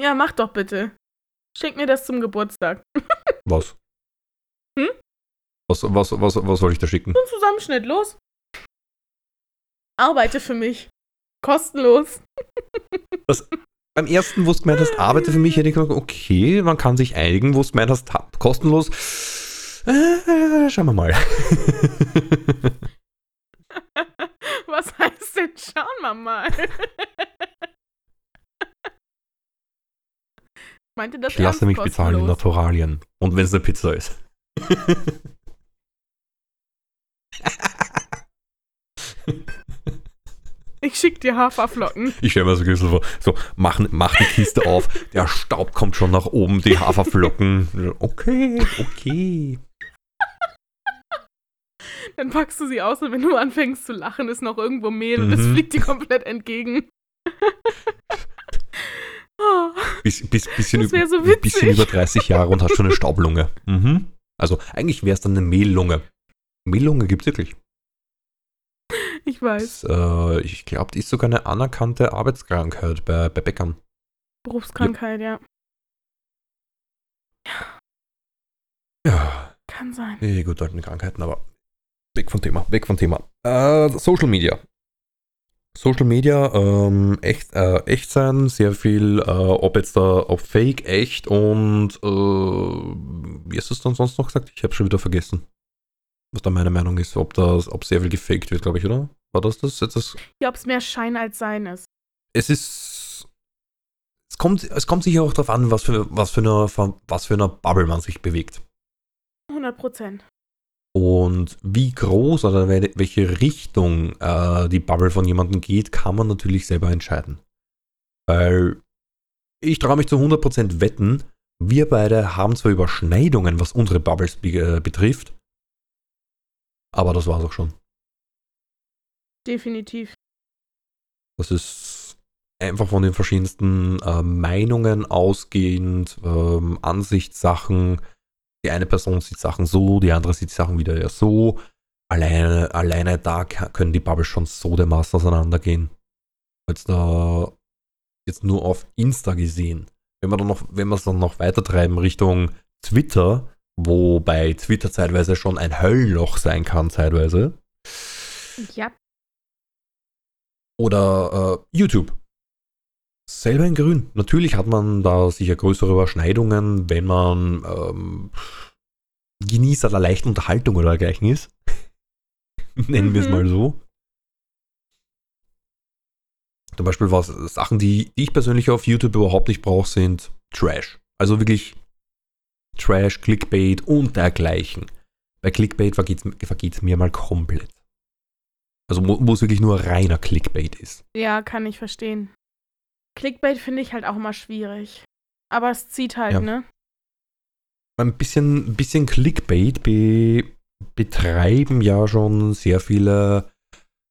Ja, mach doch bitte. Schick mir das zum Geburtstag. Was? Hm? Was, was, was, was soll ich da schicken? So ein Zusammenschnitt, los. Arbeite für mich. Kostenlos. Beim ersten, wo du gemeint hast, arbeite für mich, hätte ich gesagt, okay, man kann sich einigen, wo du gemeint hast, ha- kostenlos. Äh, schauen wir mal. Denn? Schauen wir mal. Ich meinte das ich lasse mich bezahlen in. Naturalien. Und wenn es eine Pizza ist. Ich schick dir Haferflocken. Ich stelle mir so ein bisschen vor, so, mach, mach die Kiste auf, der Staub kommt schon nach oben, die Haferflocken. Okay, okay. Dann packst du sie aus und wenn du anfängst zu lachen, ist noch irgendwo Mehl und es Mhm. fliegt dir komplett entgegen. oh, Bis, bis, bisschen, Das so witzig. bisschen über 30 Jahre und hast schon eine Staublunge. Mhm. Also eigentlich wäre es dann eine Mehllunge. Mehllunge gibt es wirklich. ich weiß. Das, äh, ich glaube, die ist sogar eine anerkannte Arbeitskrankheit bei, bei Bäckern. Berufskrankheit, ja. Ja, Kann sein. die gut alten Krankheiten, aber weg vom Thema, weg vom Thema. Äh, Social Media. Social Media, ähm, echt, äh, echt sein, sehr viel, äh, ob jetzt da, ob Fake, echt und äh, wie hast du es dann sonst noch gesagt? Ich habe schon wieder vergessen. Was da meine Meinung ist, ob das, ob sehr viel gefaked wird, glaube ich, oder? War das das? Jetzt das? Ja, ob es mehr Schein als Sein ist. Es ist. Es kommt, es kommt sicher auch darauf an, was für, was für eine, was für eine Bubble man sich bewegt. 100 Prozent. Und wie groß oder wel- welche Richtung äh, die Bubble von jemandem geht, kann man natürlich selber entscheiden. Weil ich traue mich zu 100% wetten, wir beide haben zwar Überschneidungen, was unsere Bubbles be äh, betrifft, aber das war's auch schon. Definitiv. Das ist einfach von den verschiedensten äh, Meinungen ausgehend, ähm, Ansichtssachen. Die eine Person sieht Sachen so, die andere sieht Sachen wieder eher so. Alleine, alleine da können die Bubbles schon so dermaßen auseinandergehen. Jetzt da jetzt nur auf Insta gesehen. Wenn wir dann noch, wenn wir es dann noch weiter treiben Richtung Twitter, wobei Twitter zeitweise schon ein Höllloch sein kann, zeitweise. Ja. Oder äh, YouTube. Selber in Grün. Natürlich hat man da sicher größere Überschneidungen, wenn man ähm, Genießer der leichten Unterhaltung oder dergleichen ist. Nennen wir es Mhm. mal so. Zum Beispiel was Sachen, die, die ich persönlich auf YouTube überhaupt nicht brauche, sind Trash. Also wirklich Trash, Clickbait und dergleichen. Bei Clickbait vergeht es mir mal komplett. Also wo es wirklich nur reiner Clickbait ist. Ja, kann ich verstehen. Clickbait finde ich halt auch immer schwierig. Aber es zieht halt, Ja. ne? Ein bisschen, bisschen Clickbait be, betreiben ja schon sehr viele,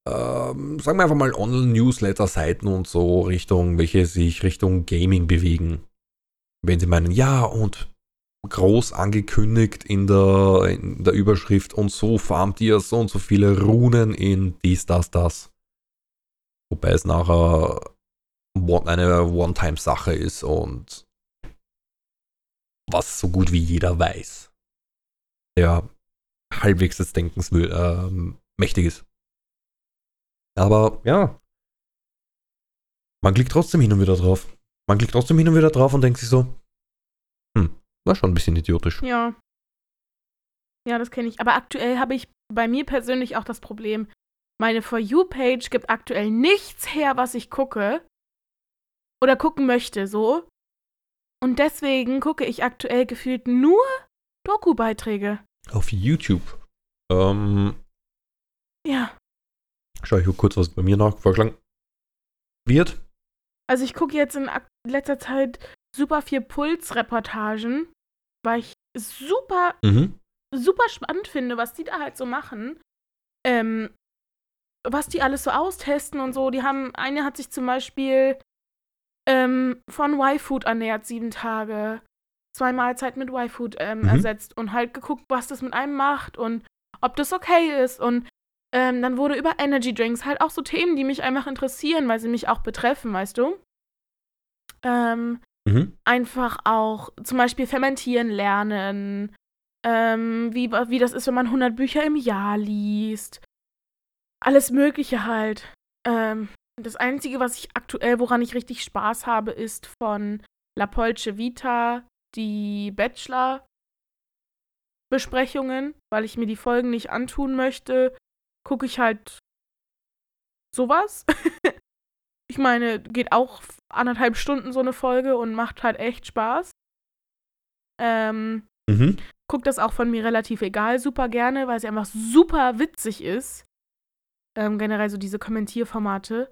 ähm, sagen wir einfach mal Online-Newsletter-Seiten und so Richtung, welche sich Richtung Gaming bewegen. Wenn sie meinen, ja, und groß angekündigt in der, in der Überschrift und so farmt ihr so und so viele Runen in dies, das, das. Wobei es nachher eine One-Time-Sache ist und was so gut wie jeder weiß, der halbwegs des Denkens will, ähm, mächtig ist. Aber ja, man klickt trotzdem hin und wieder drauf. Man klickt trotzdem hin und wieder drauf und denkt sich so, hm, war schon ein bisschen idiotisch. Ja. Ja, das kenne ich. Aber aktuell habe ich bei mir persönlich auch das Problem, meine For You-Page gibt aktuell nichts her, was ich gucke oder gucken möchte, so. Und deswegen gucke ich aktuell gefühlt nur Doku-Beiträge. Auf YouTube. Ähm, Ja. schau ich kurz, was bei mir nach vorgeschlagen wird. Also ich gucke jetzt in letzter Zeit super viel Puls-Reportagen, weil ich super Mhm. super spannend finde, was die da halt so machen. Ähm, was die alles so austesten und so. Die haben, eine hat sich zum Beispiel ähm, von Y-Food ernährt, sieben Tage. Zwei Mahlzeiten mit Y-Food ähm, Mhm. ersetzt und halt geguckt, was das mit einem macht und ob das okay ist. Und ähm, dann wurde über Energy Drinks halt auch so Themen, die mich einfach interessieren, weil sie mich auch betreffen, weißt du? Ähm, Mhm. einfach auch zum Beispiel fermentieren lernen, ähm, wie, wie das ist, wenn man 100 Bücher im Jahr liest. Alles Mögliche halt. Ähm, das Einzige, was ich aktuell, woran ich richtig Spaß habe, ist von La Polce Vita die Bachelor-Besprechungen, weil ich mir die Folgen nicht antun möchte, gucke ich halt sowas. ich meine, geht auch anderthalb Stunden so eine Folge und macht halt echt Spaß. Ähm, Mhm. guck das auch von mir relativ egal super gerne, weil sie einfach super witzig ist. Ähm, generell so diese Kommentierformate.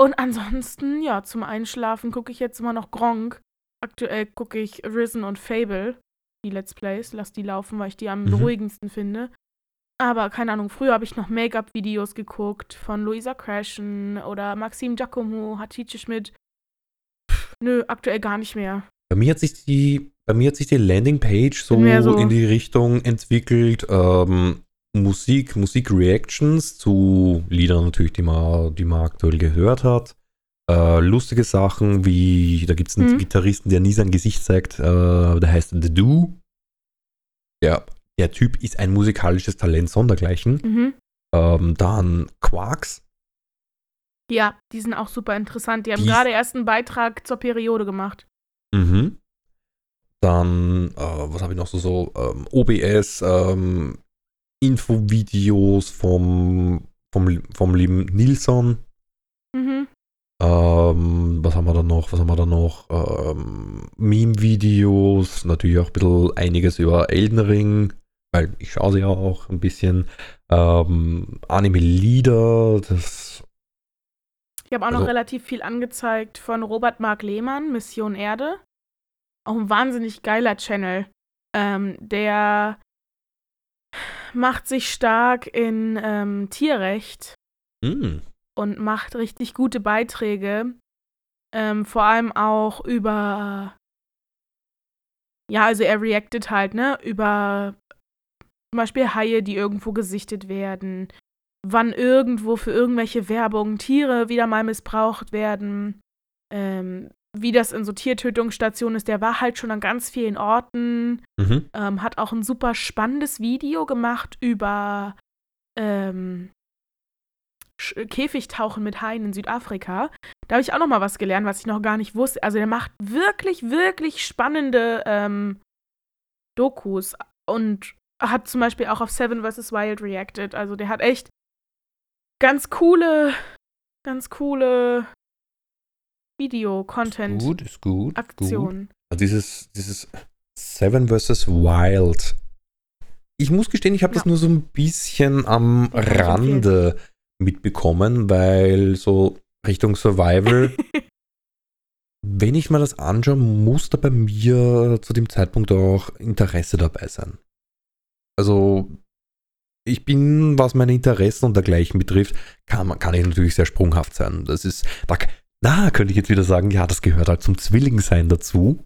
Und ansonsten, ja, zum Einschlafen gucke ich jetzt immer noch Gronk. Aktuell gucke ich Risen und Fable, die Let's Plays. Lass die laufen, weil ich die am Mhm. beruhigendsten finde. Aber keine Ahnung, früher habe ich noch Make-up-Videos geguckt von Luisa Crashen oder Maxim Giacomo, Hatice Schmidt. Pff, nö, aktuell gar nicht mehr. Bei mir hat sich die, bei mir hat sich die Landingpage so, so- in die Richtung entwickelt, ähm, Musik, Musik-Reactions zu Liedern natürlich, die man, die man aktuell gehört hat. Äh, lustige Sachen wie, da gibt es einen Mhm. Gitarristen, der nie sein Gesicht zeigt, äh, der heißt The Do. Der, der Typ ist ein musikalisches Talent sondergleichen. Mhm. Ähm, dann Quarks. Ja, die sind auch super interessant. Die haben Die- gerade erst einen Beitrag zur Periode gemacht. Mhm. Dann, äh, was habe ich noch so, so ähm, OBS, ähm, Infovideos vom, vom, vom lieben Nilsson. Mhm. Ähm, was haben wir da noch? Was haben wir da noch? Ähm, Meme-Videos, natürlich auch ein bisschen einiges über Elden Ring, weil ich schaue sie ja auch ein bisschen. Ähm, Anime-Lieder, das. Ich habe auch Also- noch relativ viel angezeigt von Robert Mark Lehmann, Mission Erde. Auch ein wahnsinnig geiler Channel. Ähm, der macht sich stark in ähm, Tierrecht Hm, und macht richtig gute Beiträge. Ähm, vor allem auch über. Ja, also er reactet halt, ne? Über zum Beispiel Haie, die irgendwo gesichtet werden. Wann irgendwo für irgendwelche Werbung Tiere wieder mal missbraucht werden. Ähm, wie das in so Tiertötungsstationen ist. Der war halt schon an ganz vielen Orten mhm. ähm, hat auch ein super spannendes Video gemacht über ähm, Sch- Käfigtauchen mit Haien in Südafrika. Da habe ich auch noch mal was gelernt, was ich noch gar nicht wusste. Also der macht wirklich, wirklich spannende ähm, Dokus. und hat zum Beispiel auch auf Seven vs. Wild reacted. Also der hat echt ganz coole, ganz coole Video-Content. Gut, ist gut. Gut. Aktionen. Also dieses, dieses Seven vs. Wild. Ich muss gestehen, ich habe das Ja. nur so ein bisschen am Rande mitbekommen, weil so Richtung Survival, wenn ich mal das anschaue, muss da bei mir zu dem Zeitpunkt auch Interesse dabei sein. Also ich bin, was meine Interessen und dergleichen betrifft, kann, kann ich natürlich sehr sprunghaft sein. Das ist, da, da könnte ich jetzt wieder sagen, ja, das gehört halt zum Zwillingsein dazu.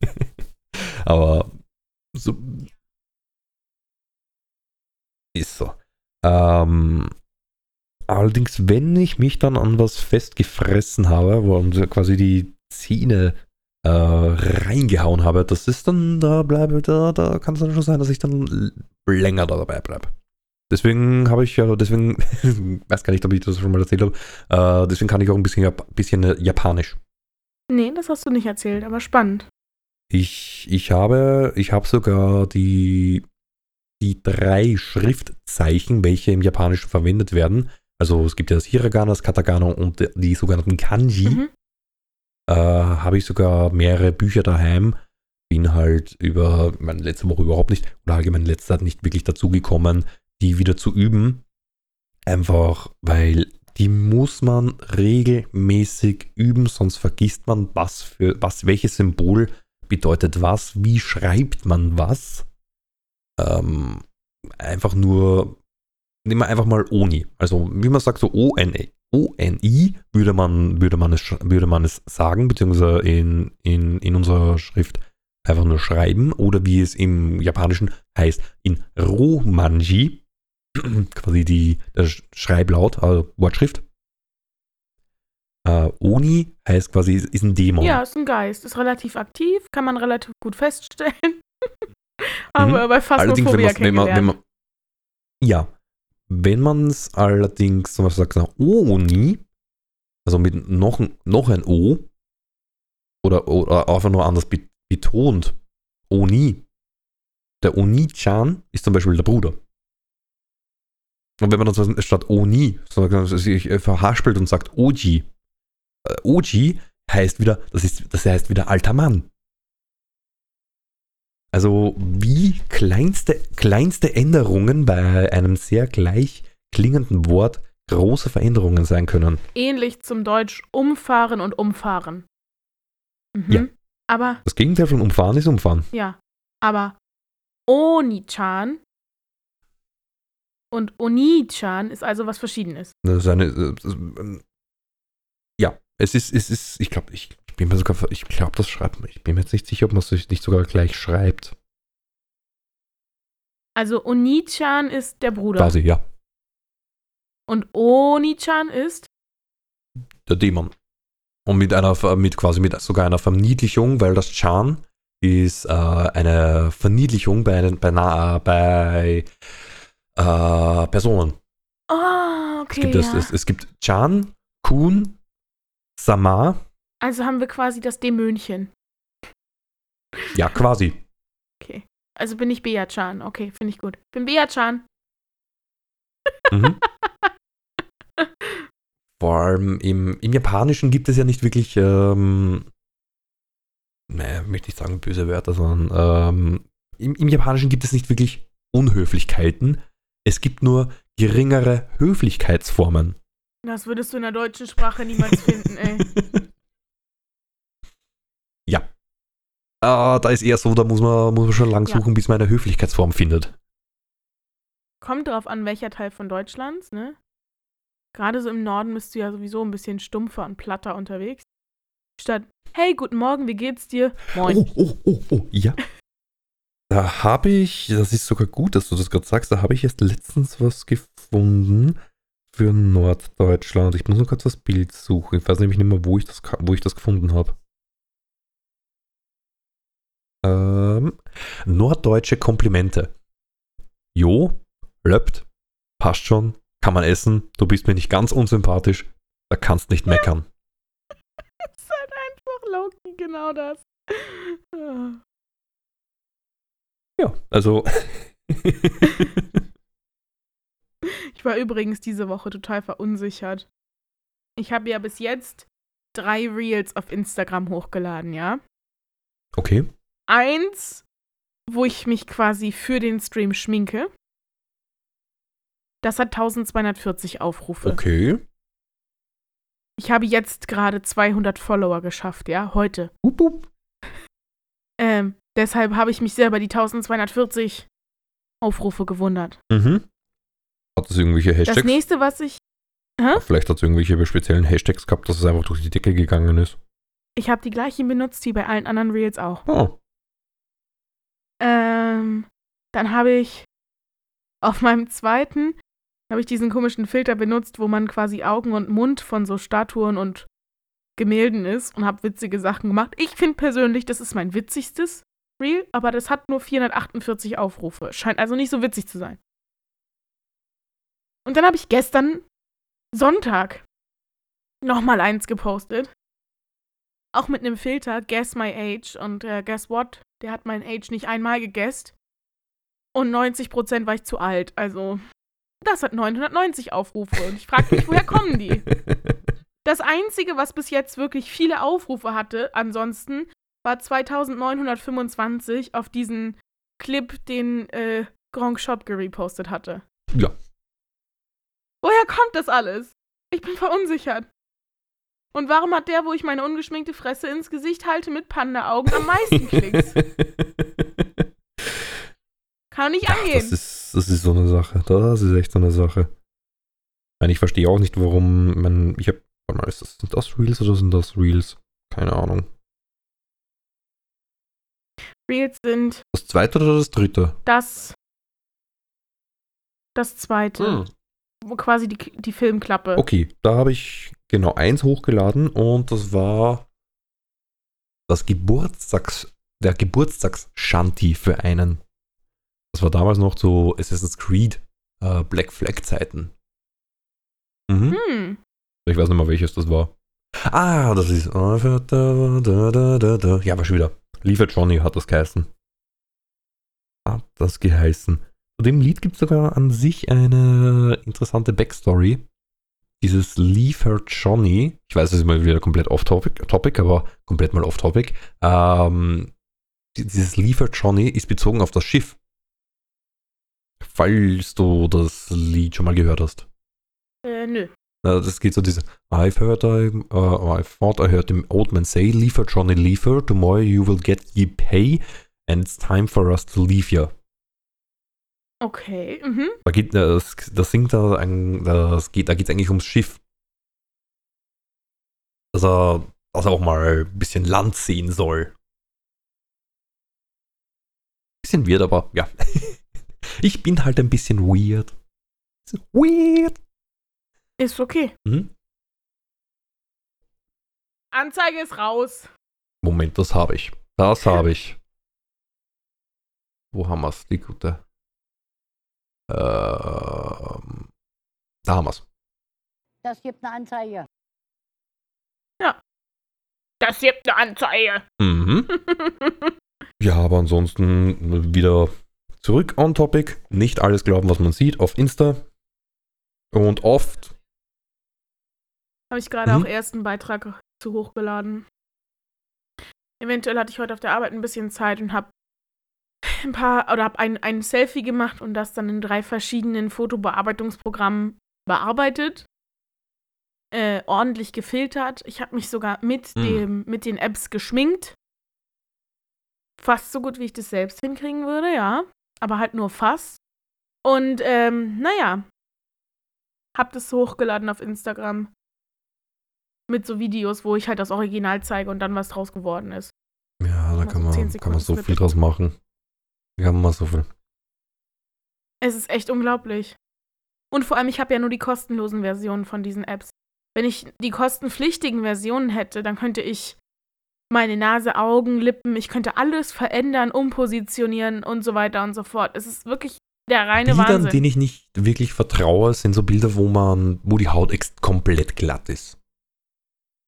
Aber so ist so. Ähm, allerdings, wenn ich mich dann an was festgefressen habe, wo quasi die Zähne äh, reingehauen habe, das ist dann, da bleibe, da, da kann es dann schon sein, dass ich dann länger da dabei bleibe. Deswegen habe ich ja, deswegen, weiß gar nicht, ob ich das schon mal erzählt habe, äh, deswegen kann ich auch ein bisschen, Jap bisschen äh, Japanisch. Nee, das hast du nicht erzählt, aber spannend. Ich, ich habe, ich habe sogar die, die drei Schriftzeichen, welche im Japanischen verwendet werden. Also es gibt ja das Hiragana, das Katakana und die sogenannten Kanji. Mhm. Äh, habe ich sogar mehrere Bücher daheim. Bin halt über, meine letzte Woche überhaupt nicht, oder allgemein in letzter nicht wirklich dazu gekommen, die wieder zu üben. Einfach, weil die muss man regelmäßig üben, sonst vergisst man, was für, was, welches Symbol bedeutet was, wie schreibt man was. Ähm, einfach nur, nehmen wir einfach mal Oni. Also, wie man sagt, so O-N-I. O-N-I würde man, würde, man es, würde man es sagen, beziehungsweise in, in, in unserer Schrift einfach nur schreiben. Oder wie es im Japanischen heißt, in Romanji, quasi die, der Sch- Schreiblaut, also Wortschrift. Äh, Oni heißt quasi, ist ein Dämon. Ja, ist ein Geist. Ist relativ aktiv, kann man relativ gut feststellen. Haben Mhm. bei Allerdings, wenn, Phasmophobia man's- wenn man, wenn man, ja, wenn man es allerdings zum Beispiel sagt, Oni, also mit noch, ein- noch ein O, oder, oder einfach nur anders be- betont, Oni, der Oni-chan ist zum Beispiel der Bruder. Und wenn man dann statt Oni sondern sich äh, verhaspelt und sagt Oji, äh, Oji heißt wieder, das, ist, das heißt wieder alter Mann. Also wie kleinste, kleinste Änderungen bei einem sehr gleich klingenden Wort große Veränderungen sein können. Ähnlich zum Deutsch umfahren und umfahren. Mhm. Ja. Aber, Das Gegenteil von umfahren ist umfahren. ja. Aber Oni-chan und Oni-chan ist also was Verschiedenes. Das ist eine, äh, ähm, ja, es ist, es ist, ich glaube, ich bin mir sogar, ich glaube, das schreibt man. Ich bin mir jetzt nicht sicher, ob man es nicht sogar gleich schreibt. Also Oni-chan ist der Bruder. Quasi, ja. Und Oni-chan ist Der Dämon. Und mit einer, mit quasi mit sogar einer Verniedlichung, weil das Chan ist äh, eine Verniedlichung bei, bei, na, bei äh, Personen. Oh, Es okay. gibt, ja. es, es, es gibt Chan, Kun, Sama, Also haben wir quasi das Dämönchen. ja quasi. Okay. Also bin ich Bea-chan. Okay, finde ich gut. Bin Bea-chan. Mhm. Vor allem im, im Japanischen gibt es ja nicht wirklich, ähm, naja, möchte nicht sagen böse Wörter, sondern ähm, im, im Japanischen gibt es nicht wirklich Unhöflichkeiten. Es gibt nur geringere Höflichkeitsformen. Das würdest du in der deutschen Sprache niemals finden, ey. ja. Ah, da ist eher so, da muss man, muss man schon lang Ja. suchen, bis man eine Höflichkeitsform findet. Kommt drauf an, welcher Teil von Deutschlands, ne? Gerade so im Norden bist du ja sowieso ein bisschen stumpfer und platter unterwegs. Statt, hey, guten Morgen, wie geht's dir? Moin. Oh, oh, oh, oh, ja. Da habe ich, das ist sogar gut, dass du das gerade sagst, da habe ich erst letztens was gefunden für Norddeutschland. Ich muss nur kurz das Bild suchen. Ich weiß nämlich nicht mehr, wo ich das, wo ich das gefunden habe. Ähm, norddeutsche Komplimente. Jo, löppt, passt schon, kann man essen, du bist mir nicht ganz unsympathisch, da kannst nicht meckern. Ist halt einfach Loki, genau das. Ja, also. Ich war übrigens diese Woche total verunsichert. Ich habe ja bis jetzt drei Reels auf Instagram hochgeladen, ja? okay. Eins, wo ich mich quasi für den Stream schminke. Das hat 1240 Aufrufe. Okay. Ich habe jetzt gerade 200 Follower geschafft, ja, heute. Hup, hup. Ähm, deshalb habe ich mich sehr über die 1240 Aufrufe gewundert. Mhm. Hat es irgendwelche Das Hashtags? nächste, was ich. Vielleicht hat es irgendwelche speziellen Hashtags gehabt, dass es einfach durch die Decke gegangen ist. Ich habe die gleichen benutzt wie bei allen anderen Reels auch. Oh. Ähm, dann habe ich auf meinem zweiten habe ich diesen komischen Filter benutzt, wo man quasi Augen und Mund von so Statuen und Gemälden ist und habe witzige Sachen gemacht. Ich finde persönlich, das ist mein witzigstes Reel, aber das hat nur 448 Aufrufe. Scheint also nicht so witzig zu sein. Und dann habe ich gestern Sonntag nochmal eins gepostet. Auch mit einem Filter, Guess My Age. Und äh, guess what? Der hat mein Age nicht einmal gegessen. Und 90% war ich zu alt. Also, das hat 990 Aufrufe. Und ich frage mich, woher kommen die? Das Einzige, was bis jetzt wirklich viele Aufrufe hatte, ansonsten, war 2925 auf diesen Clip, den äh, Gronk Shop gerepostet hatte. Ja. Woher kommt das alles? Ich bin verunsichert. Und warum hat der, wo ich meine ungeschminkte Fresse ins Gesicht halte mit Panda-Augen, am meisten Klicks? Kann nicht angehen. das ist, das ist so eine Sache. Das ist echt so eine Sache. Ich verstehe auch nicht, warum man. Ich habe. Warte mal, ist das, sind das Reels oder sind das Reels? Keine Ahnung. Reels sind Das zweite oder das dritte? das. Das zweite. Wo quasi die, die Filmklappe. Okay, da habe ich genau eins hochgeladen und das war das Geburtstags, der Geburtstags-Shanty für einen. Das war damals noch zu Assassin's Creed äh, Black Flag Zeiten. Mhm. Hm. Ich weiß nicht mehr, welches das war. Ah, das ist. Ja, war schon wieder. Liefer Johnny hat das geheißen. Hat das geheißen. Zu dem Lied gibt es sogar an sich eine interessante Backstory. Dieses Liefer Johnny, ich weiß, das ist mal wieder komplett off-topic, topic, aber komplett mal off-topic. Ähm, die- dieses Liefer Johnny ist bezogen auf das Schiff. Falls du das Lied schon mal gehört hast. Äh, nö. Das geht so diese I've heard I, uh, I thought I heard the old man say, Leave Johnny Leave tomorrow you will get ye pay and it's time for us to leave ya. Okay. Mhm. Da geht, das, das singt da, ein, das geht, da geht es eigentlich ums Schiff. Dass er, dass er auch mal ein bisschen Land sehen soll. Bisschen weird, aber ja. Ich bin halt ein bisschen weird. Weird. Ist okay. Mhm. Anzeige ist raus. Moment, das habe ich. Das habe ich. Wo haben wir es? Die gute. Ähm, da haben wir es. Das gibt eine Anzeige. Das gibt eine Anzeige. Mhm. Ja, aber ansonsten wieder zurück on topic. Nicht alles glauben, was man sieht auf Insta. Und oft. Habe ich gerade Mhm. auch ersten Beitrag zu hochgeladen. Eventuell hatte ich heute auf der Arbeit ein bisschen Zeit und habe ein paar oder habe ein, ein Selfie gemacht und das dann in drei verschiedenen Fotobearbeitungsprogrammen bearbeitet. Äh, ordentlich gefiltert. Ich habe mich sogar mit, Mhm. dem, mit den Apps geschminkt. Fast so gut, wie ich das selbst hinkriegen würde, ja. Aber halt nur fast. Und ähm, naja, hab das hochgeladen auf Instagram mit so Videos, wo ich halt das Original zeige und dann was draus geworden ist. Ja, da Mal kann so 10 man, kann man so viel draus machen. Da kann man so viel. Es ist echt unglaublich. Und vor allem, ich habe ja nur die kostenlosen Versionen von diesen Apps. Wenn ich die kostenpflichtigen Versionen hätte, dann könnte ich meine Nase, Augen, Lippen, ich könnte alles verändern, umpositionieren und so weiter und so fort. Es ist wirklich der reine Bildern, Wahnsinn. denen ich nicht wirklich vertraue, sind so Bilder, wo man, wo die Haut komplett glatt ist.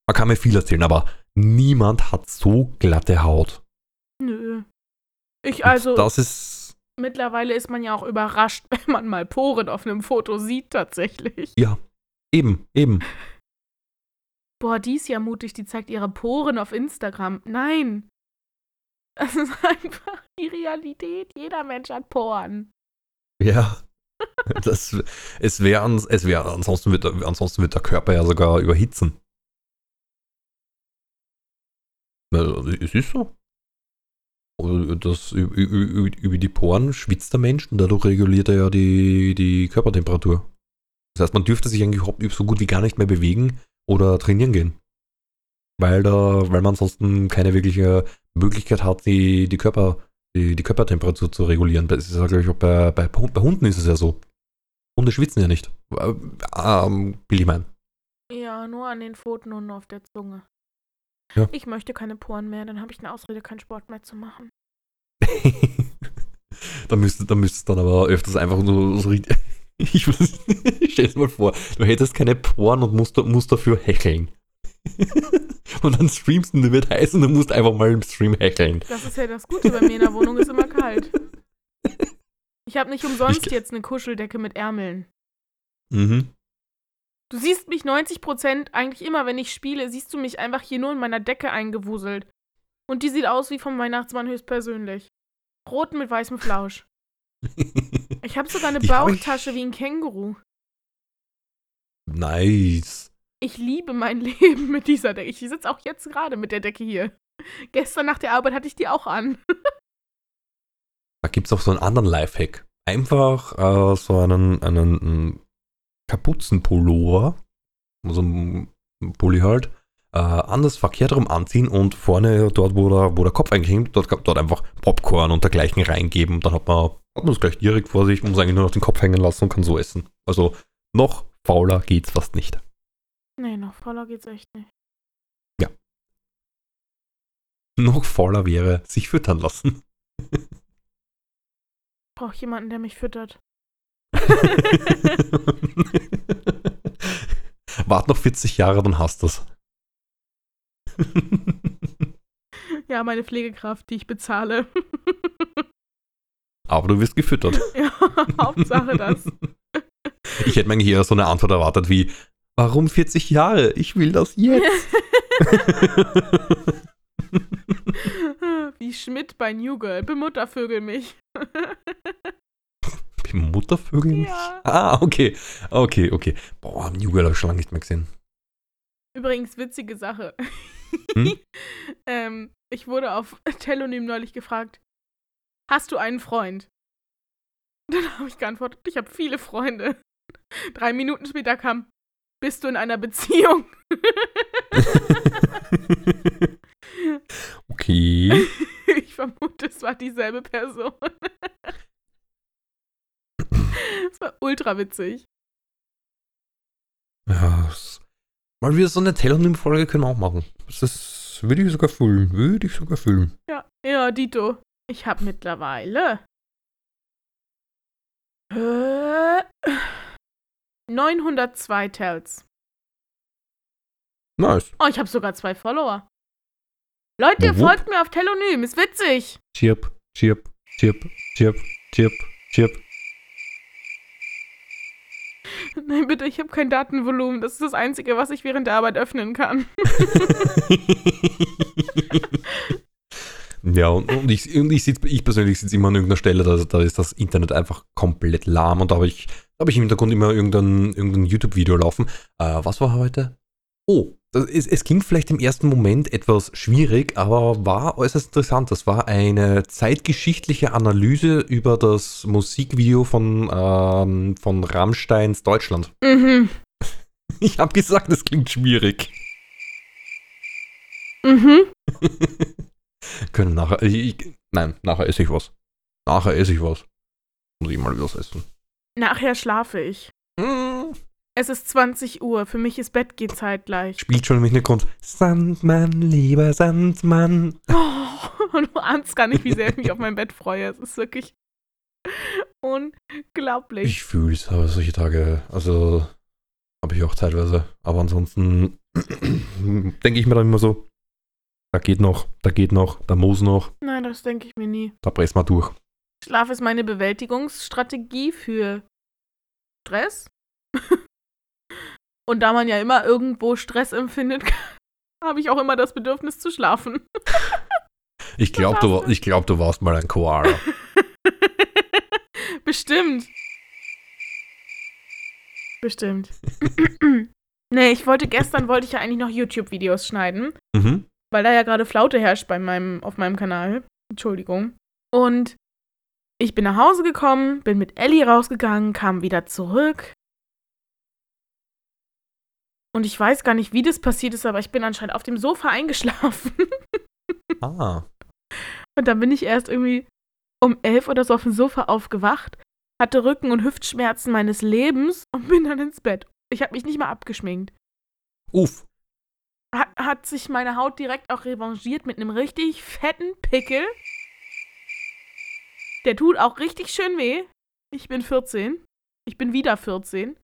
Man kann mir viel erzählen, aber niemand hat so glatte Haut. Nö. Ich Und also, das ist mittlerweile ist man ja auch überrascht, wenn man mal Poren auf einem Foto sieht, tatsächlich. Ja, eben, eben. Boah, die ist ja mutig, die zeigt ihre Poren auf Instagram. Nein. Das ist einfach die Realität. Jeder Mensch hat Poren. Ja. Das, es wäre es wär, ansonsten, wird, ansonsten wird der Körper ja sogar überhitzen. Es ist so. Also, Das, über die Poren schwitzt der Mensch und dadurch reguliert er ja die, die Körpertemperatur. Das heißt, man dürfte sich eigentlich überhaupt so gut wie gar nicht mehr bewegen oder trainieren gehen. Weil, da, weil man ansonsten keine wirkliche Möglichkeit hat, die, die, Körper, die, die Körpertemperatur zu regulieren. Das ist ja, glaube ich, auch bei, bei, bei Hunden ist es ja so. Hunde schwitzen ja nicht. Äh, Ähm, will ich meinen. Ja, nur an den Pfoten und auf der Zunge. Ja. Ich möchte keine Poren mehr, dann habe ich eine Ausrede, keinen Sport mehr zu machen. da müsstest da müsstest dann aber öfters einfach so, so richtig- ich stell dir mal vor, du hättest keine Poren und musst, musst dafür hecheln. und dann streamst du wird heiß und du musst einfach mal im Stream hecheln. Das ist ja das Gute bei mir in der Wohnung, ist immer kalt. Ich habe nicht umsonst Ich- jetzt eine Kuscheldecke mit Ärmeln. Mhm. Du siehst mich 90% eigentlich immer, wenn ich spiele, siehst du mich einfach hier nur in meiner Decke eingewuselt. Und die sieht aus wie vom Weihnachtsmann höchstpersönlich. Rot mit weißem Flausch. Ich habe sogar eine Die Bauchtasche wie ein Känguru. nice. Ich liebe mein Leben mit dieser Decke. Ich sitze auch jetzt gerade mit der Decke hier. Gestern nach der Arbeit hatte ich die auch an. Da gibt es auch so einen anderen Lifehack. Einfach äh, so einen, einen, einen Kapuzenpullover, so ein Pulli halt, äh, anders verkehrt rum anziehen und vorne dort, wo der, wo der Kopf eigentlich hängt, dort, dort einfach Popcorn und dergleichen reingeben. Dann hat man, hat man das gleich direkt vor sich, muss eigentlich nur noch den Kopf hängen lassen und kann so essen. Also noch fauler geht's fast nicht. Nee, noch voller geht's echt nicht. Noch fauler wäre sich füttern lassen. Brauch jemanden, der mich füttert. Wart noch 40 Jahre, dann hast du's. Ja, meine Pflegekraft, die ich bezahle. Aber du wirst gefüttert. ja, Hauptsache das. Ich hätte mir eigentlich eher so eine Antwort erwartet wie, warum 40 Jahre? Ich will das jetzt. Wie Schmidt bei New Girl. Bemuttervögel mich. Wie Muttervögel? Ja. Ah, okay. Okay, okay. Boah, New Girl habe ich schon lange nicht mehr gesehen. Übrigens, witzige Sache. Hm? ähm, ich wurde auf Telonym neulich gefragt, hast du einen Freund? Dann habe ich geantwortet, ich habe viele Freunde. Drei Minuten später kam, bist du in einer Beziehung? okay. ich vermute, es war dieselbe Person. Es war ultra witzig. Ja, das- mal wieder so eine Telonym-Folge können wir auch machen. Das würde ich sogar fühlen. Würde ich sogar fühlen. Ja, ja, Dito. Ich habe mittlerweile äh, 902 Tells. Nice. Oh, ich habe sogar zwei Follower. Leute, Wupp. folgt mir auf Telonym, ist witzig. Chirp, chirp, chirp, chirp, chirp, chirp. Nein, bitte, ich habe kein Datenvolumen. Das ist das Einzige, was ich während der Arbeit öffnen kann. ja, und, und ich, und ich, sitz, ich persönlich sitze immer an irgendeiner Stelle, da, da ist das Internet einfach komplett lahm und da habe ich, da habe ich im Hintergrund immer irgendein, irgendein YouTube-Video laufen. Äh, was war heute? Oh, ist, es ging vielleicht im ersten Moment etwas schwierig, aber war äußerst interessant. Das war eine zeitgeschichtliche Analyse über das Musikvideo von, ähm, von Rammsteins Deutschland. Mhm. Ich habe gesagt, es klingt schwierig. Mhm. Können nachher. Ich, ich, nein, nachher esse ich was. Nachher esse ich was. Muss ich mal was essen. Nachher schlafe ich. Mm. Es ist 20 Uhr. Für mich ist Bettgehzeit gleich. Spielt schon im Hintergrund. Sandmann, lieber Sandmann. Oh, du ahnst gar nicht, wie sehr ich mich auf mein Bett freue. Es ist wirklich unglaublich. Ich fühle es, aber solche Tage, also habe ich auch teilweise. Aber ansonsten denke ich mir dann immer so, da geht noch, da geht noch, da muss noch, Nein, das denke ich mir nie. da pressen wir durch. Schlaf ist meine Bewältigungsstrategie für Stress. Und da man ja immer irgendwo Stress empfindet, habe ich auch immer das Bedürfnis zu schlafen. Ich glaube, du, ich glaub, du warst mal ein Koala. Bestimmt. Bestimmt. nee, ich wollte gestern wollte ich ja eigentlich noch YouTube-Videos schneiden, Mhm. weil da ja gerade Flaute herrscht bei meinem, auf meinem Kanal. Entschuldigung. Und ich bin nach Hause gekommen, bin mit Ellie rausgegangen, kam wieder zurück. Und ich weiß gar nicht, wie das passiert ist, aber ich bin anscheinend auf dem Sofa eingeschlafen. Ah. Und dann bin ich erst irgendwie um elf oder so auf dem Sofa aufgewacht, hatte Rücken- und Hüftschmerzen meines Lebens und bin dann ins Bett. Ich habe mich nicht mal abgeschminkt. Uff. Hat, hat sich meine Haut direkt auch revanchiert mit einem richtig fetten Pickel. Der tut auch richtig schön weh. Ich bin 14. Ich bin wieder 14.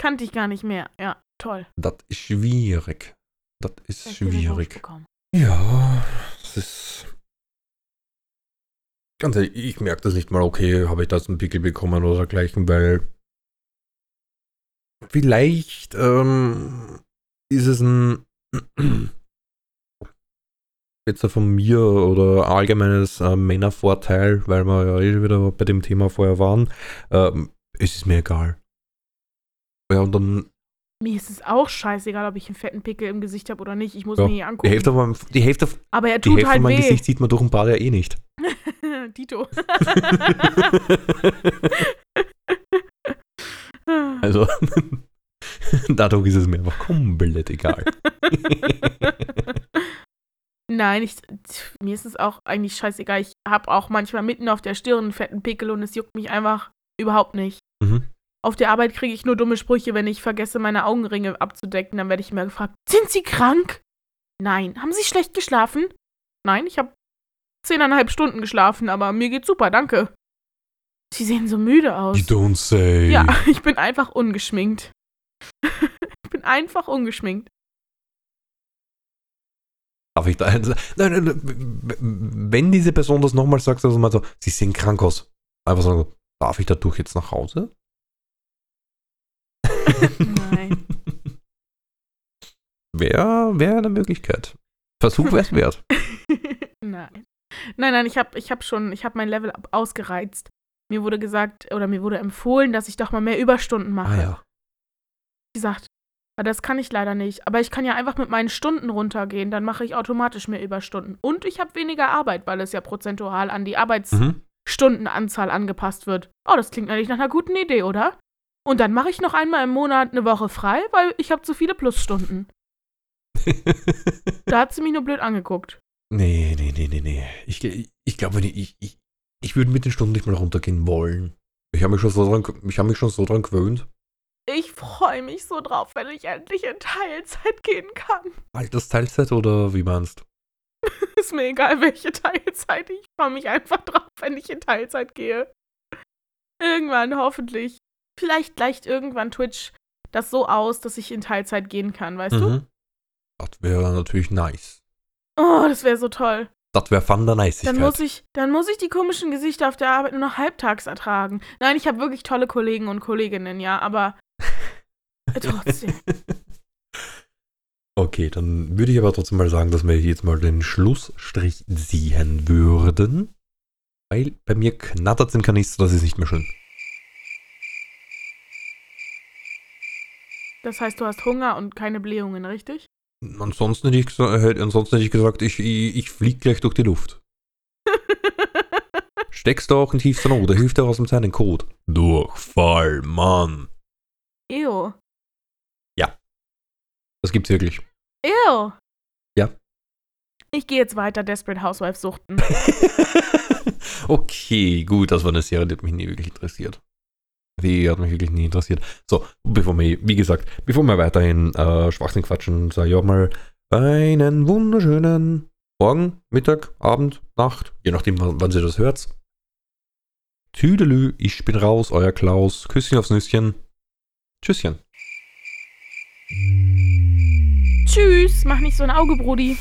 Kannte ich gar nicht mehr. Ja, toll. Das ist schwierig. Das ist wieder schwierig. Ja, es ist. Ganz ehrlich, ich merke das nicht mal, okay, habe ich da einen Pickel bekommen oder dergleichen, weil. Vielleicht ähm, ist es ein. Jetzt von mir oder allgemeines äh, Männervorteil, weil wir ja eh wieder bei dem Thema vorher waren. Ähm, es ist mir egal. Ja, und dann Mir ist es auch scheißegal, ob ich einen fetten Pickel im Gesicht habe oder nicht. Ich muss Ja, mir hier die angucken. Hälfte, von, die Hälfte, Aber er die tut Hälfte halt von meinem weh. Gesicht sieht man durch ein Bad ja eh nicht. Dito. Also, dadurch ist es mir einfach komplett egal. Nein, ich, mir ist es auch eigentlich scheißegal. Ich habe auch manchmal mitten auf der Stirn einen fetten Pickel und es juckt mich einfach überhaupt nicht. Mhm. Auf der Arbeit kriege ich nur dumme Sprüche, wenn ich vergesse, meine Augenringe abzudecken. Dann werde ich immer gefragt, sind Sie krank? Nein. Haben Sie schlecht geschlafen? Nein, ich habe zehneinhalb Stunden geschlafen, aber mir geht's super, danke. Sie sehen so müde aus. You don't say. Ja, ich bin einfach ungeschminkt. ich bin einfach ungeschminkt. Darf ich da. Nein, nein, nein, wenn diese Person das nochmal sagt, also mal so, sie sehen krank aus. Einfach sagen, darf ich dadurch jetzt nach Hause? Nein. Wäre wär eine Möglichkeit. Versuch wäre es wert. nein. Nein, nein, ich habe ich hab schon, ich habe mein Level ausgereizt. Mir wurde gesagt, oder mir wurde empfohlen, dass ich doch mal mehr Überstunden mache. Ah ja. Ich gesagt, "Ah, das kann ich leider nicht. Aber ich kann ja einfach mit meinen Stunden runtergehen, dann mache ich automatisch mehr Überstunden. Und ich habe weniger Arbeit, weil es ja prozentual an die Mhm. Arbeitsstundenanzahl angepasst wird. Oh, das klingt eigentlich nach einer guten Idee, oder? Und dann mache ich noch einmal im Monat eine Woche frei, weil ich habe zu viele Plusstunden. Da hat sie mich nur blöd angeguckt. nee, nee, nee, nee, nee. Ich, ich glaube, ich, ich, ich würde mit den Stunden nicht mal runtergehen wollen. Ich habe mich, schon so dran- ich hab mich schon so dran gewöhnt. Ich freue mich so drauf, wenn ich endlich in Teilzeit gehen kann. Altersteilzeit oder wie meinst Ist mir egal, welche Teilzeit. Ich freue mich einfach drauf, wenn ich in Teilzeit gehe. Irgendwann, hoffentlich. Vielleicht gleicht irgendwann Twitch das so aus, dass ich in Teilzeit gehen kann, weißt du? Mhm. Das wäre natürlich nice. Oh, das wäre so toll. Das wäre von der Niceigkeit. Dann muss, ich, dann muss ich die komischen Gesichter auf der Arbeit nur noch halbtags ertragen. Nein, ich habe wirklich tolle Kollegen und Kolleginnen, ja, aber trotzdem. Okay, dann würde ich aber trotzdem mal sagen, dass wir jetzt mal den Schlussstrich ziehen würden. Weil bei mir knattert es im Kanister, das ist nicht mehr schön. Das heißt, du hast Hunger und keine Blähungen, richtig? Ansonsten hätte ich, gesa- ansonsten hätte ich gesagt, ich, ich, ich fliege gleich durch die Luft. Steckst du auch in tiefster Not, oder hilft dir aus dem seinen Code? Durchfall, Mann. Ew. Das gibt's wirklich. Ew. Ja. Ich gehe jetzt weiter Desperate Housewives suchten. okay, gut, das war eine Serie, die hat mich nie wirklich interessiert. Die hat mich wirklich nie interessiert. So, bevor wir, wie gesagt, bevor wir weiterhin äh, Schwachsinn quatschen, sage ich auch mal einen wunderschönen Morgen, Mittag, Abend, Nacht, je nachdem, wann, wann Sie das hört. Tüdelü, ich bin raus, euer Klaus. Küsschen aufs Nüsschen. Tschüsschen. Tschüss, mach nicht so ein Auge, Brudi.